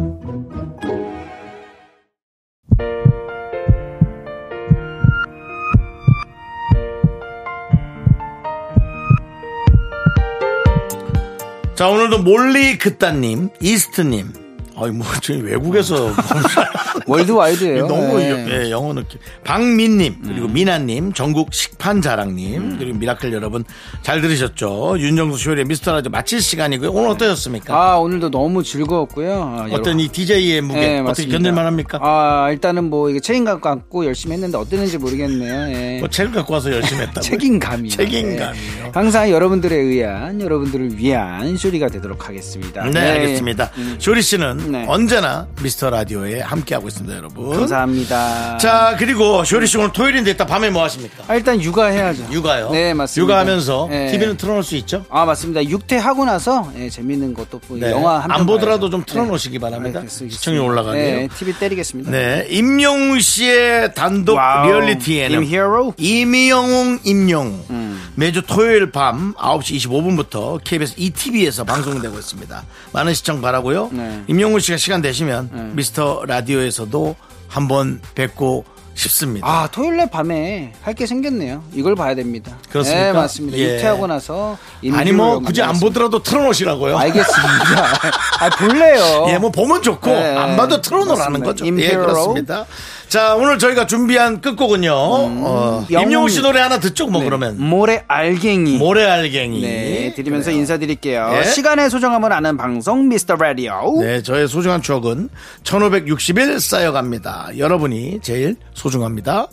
자, 오늘도 몰리 그따님, 이스트님. 아이, 뭐, 저희 외국에서. worldwide예요 너무 예. 예, 영어 느낌. 박민님 그리고 미나님 전국 식판 자랑님 그리고 미라클 여러분 잘 들으셨죠? 윤정수 쇼리의 미스터 라디오 마칠 시간이고요. 오늘 어떠셨습니까? 아, 오늘도 너무 즐거웠고요. 아, 어떤 이 DJ의 무게 네, 어떻게. 견딜만합니까? 아, 일단은 뭐 이게 책임감 갖고 열심히 했는데 어땠는지 모르겠네요. 예. 뭐 책을 갖고 와서 열심히 했다고. 책임감이요. 책임감이요. 예. 항상 여러분들에 의한 여러분들을 위한 쇼리가 되도록 하겠습니다. 네, 알겠습니다. 쇼리 씨는 네. 언제나 미스터 라디오에 함께하고 있습니다, 여러분. 감사합니다. 자, 그리고 쇼리 씨 오늘 토요일인데 이따 밤에 뭐 하십니까? 아, 일단 육아해야죠. 육아요? 네, 맞습니다. 육아하면서 네. TV는 틀어놓을 수 있죠? 아 맞습니다. 육퇴하고 나서 예, 재밌는 것도 뭐 네. 영화 한 편 보더라도 봐야죠. 좀 틀어놓으시기 네. 바랍니다. 알겠습니다. 시청률 올라가게요. 네, TV 때리겠습니다. 네, 임영웅 씨의 단독 와우. 리얼리티 예능 임히어로? 이미영웅 임영웅 음. 매주 토요일 밤 9시 25분부터 KBS 2TV에서 방송되고 있습니다. 많은 시청 바라고요. 네. 임영웅 씨가 시간 되시면 미스터 라디오에서도 한번 뵙고 싶습니다. 아 토요일 날 밤에 할 게 생겼네요. 이걸 봐야 됩니다. 그렇습니까? 네 맞습니다. 예. 육퇴하고 나서 아니 뭐 굳이 안. 보더라도 틀어놓으시라고요. 알겠습니다. 아 볼래요. 예, 뭐 보면 좋고 네. 안 봐도 틀어놓으라는. 거죠. 예, 임페로. 그렇습니다. 자, 오늘 저희가 준비한 끝곡은요. 어, 영웅. 임영웅 씨 노래 하나 듣죠, 뭐 네. 그러면. 모래 알갱이. 모래 알갱이. 네, 드리면서 인사드릴게요. 예. 시간의 소중함을 아는 방송 미스터 라디오. 네, 저의 소중한 추억은 1560일 쌓여갑니다. 여러분이 제일 소중합니다.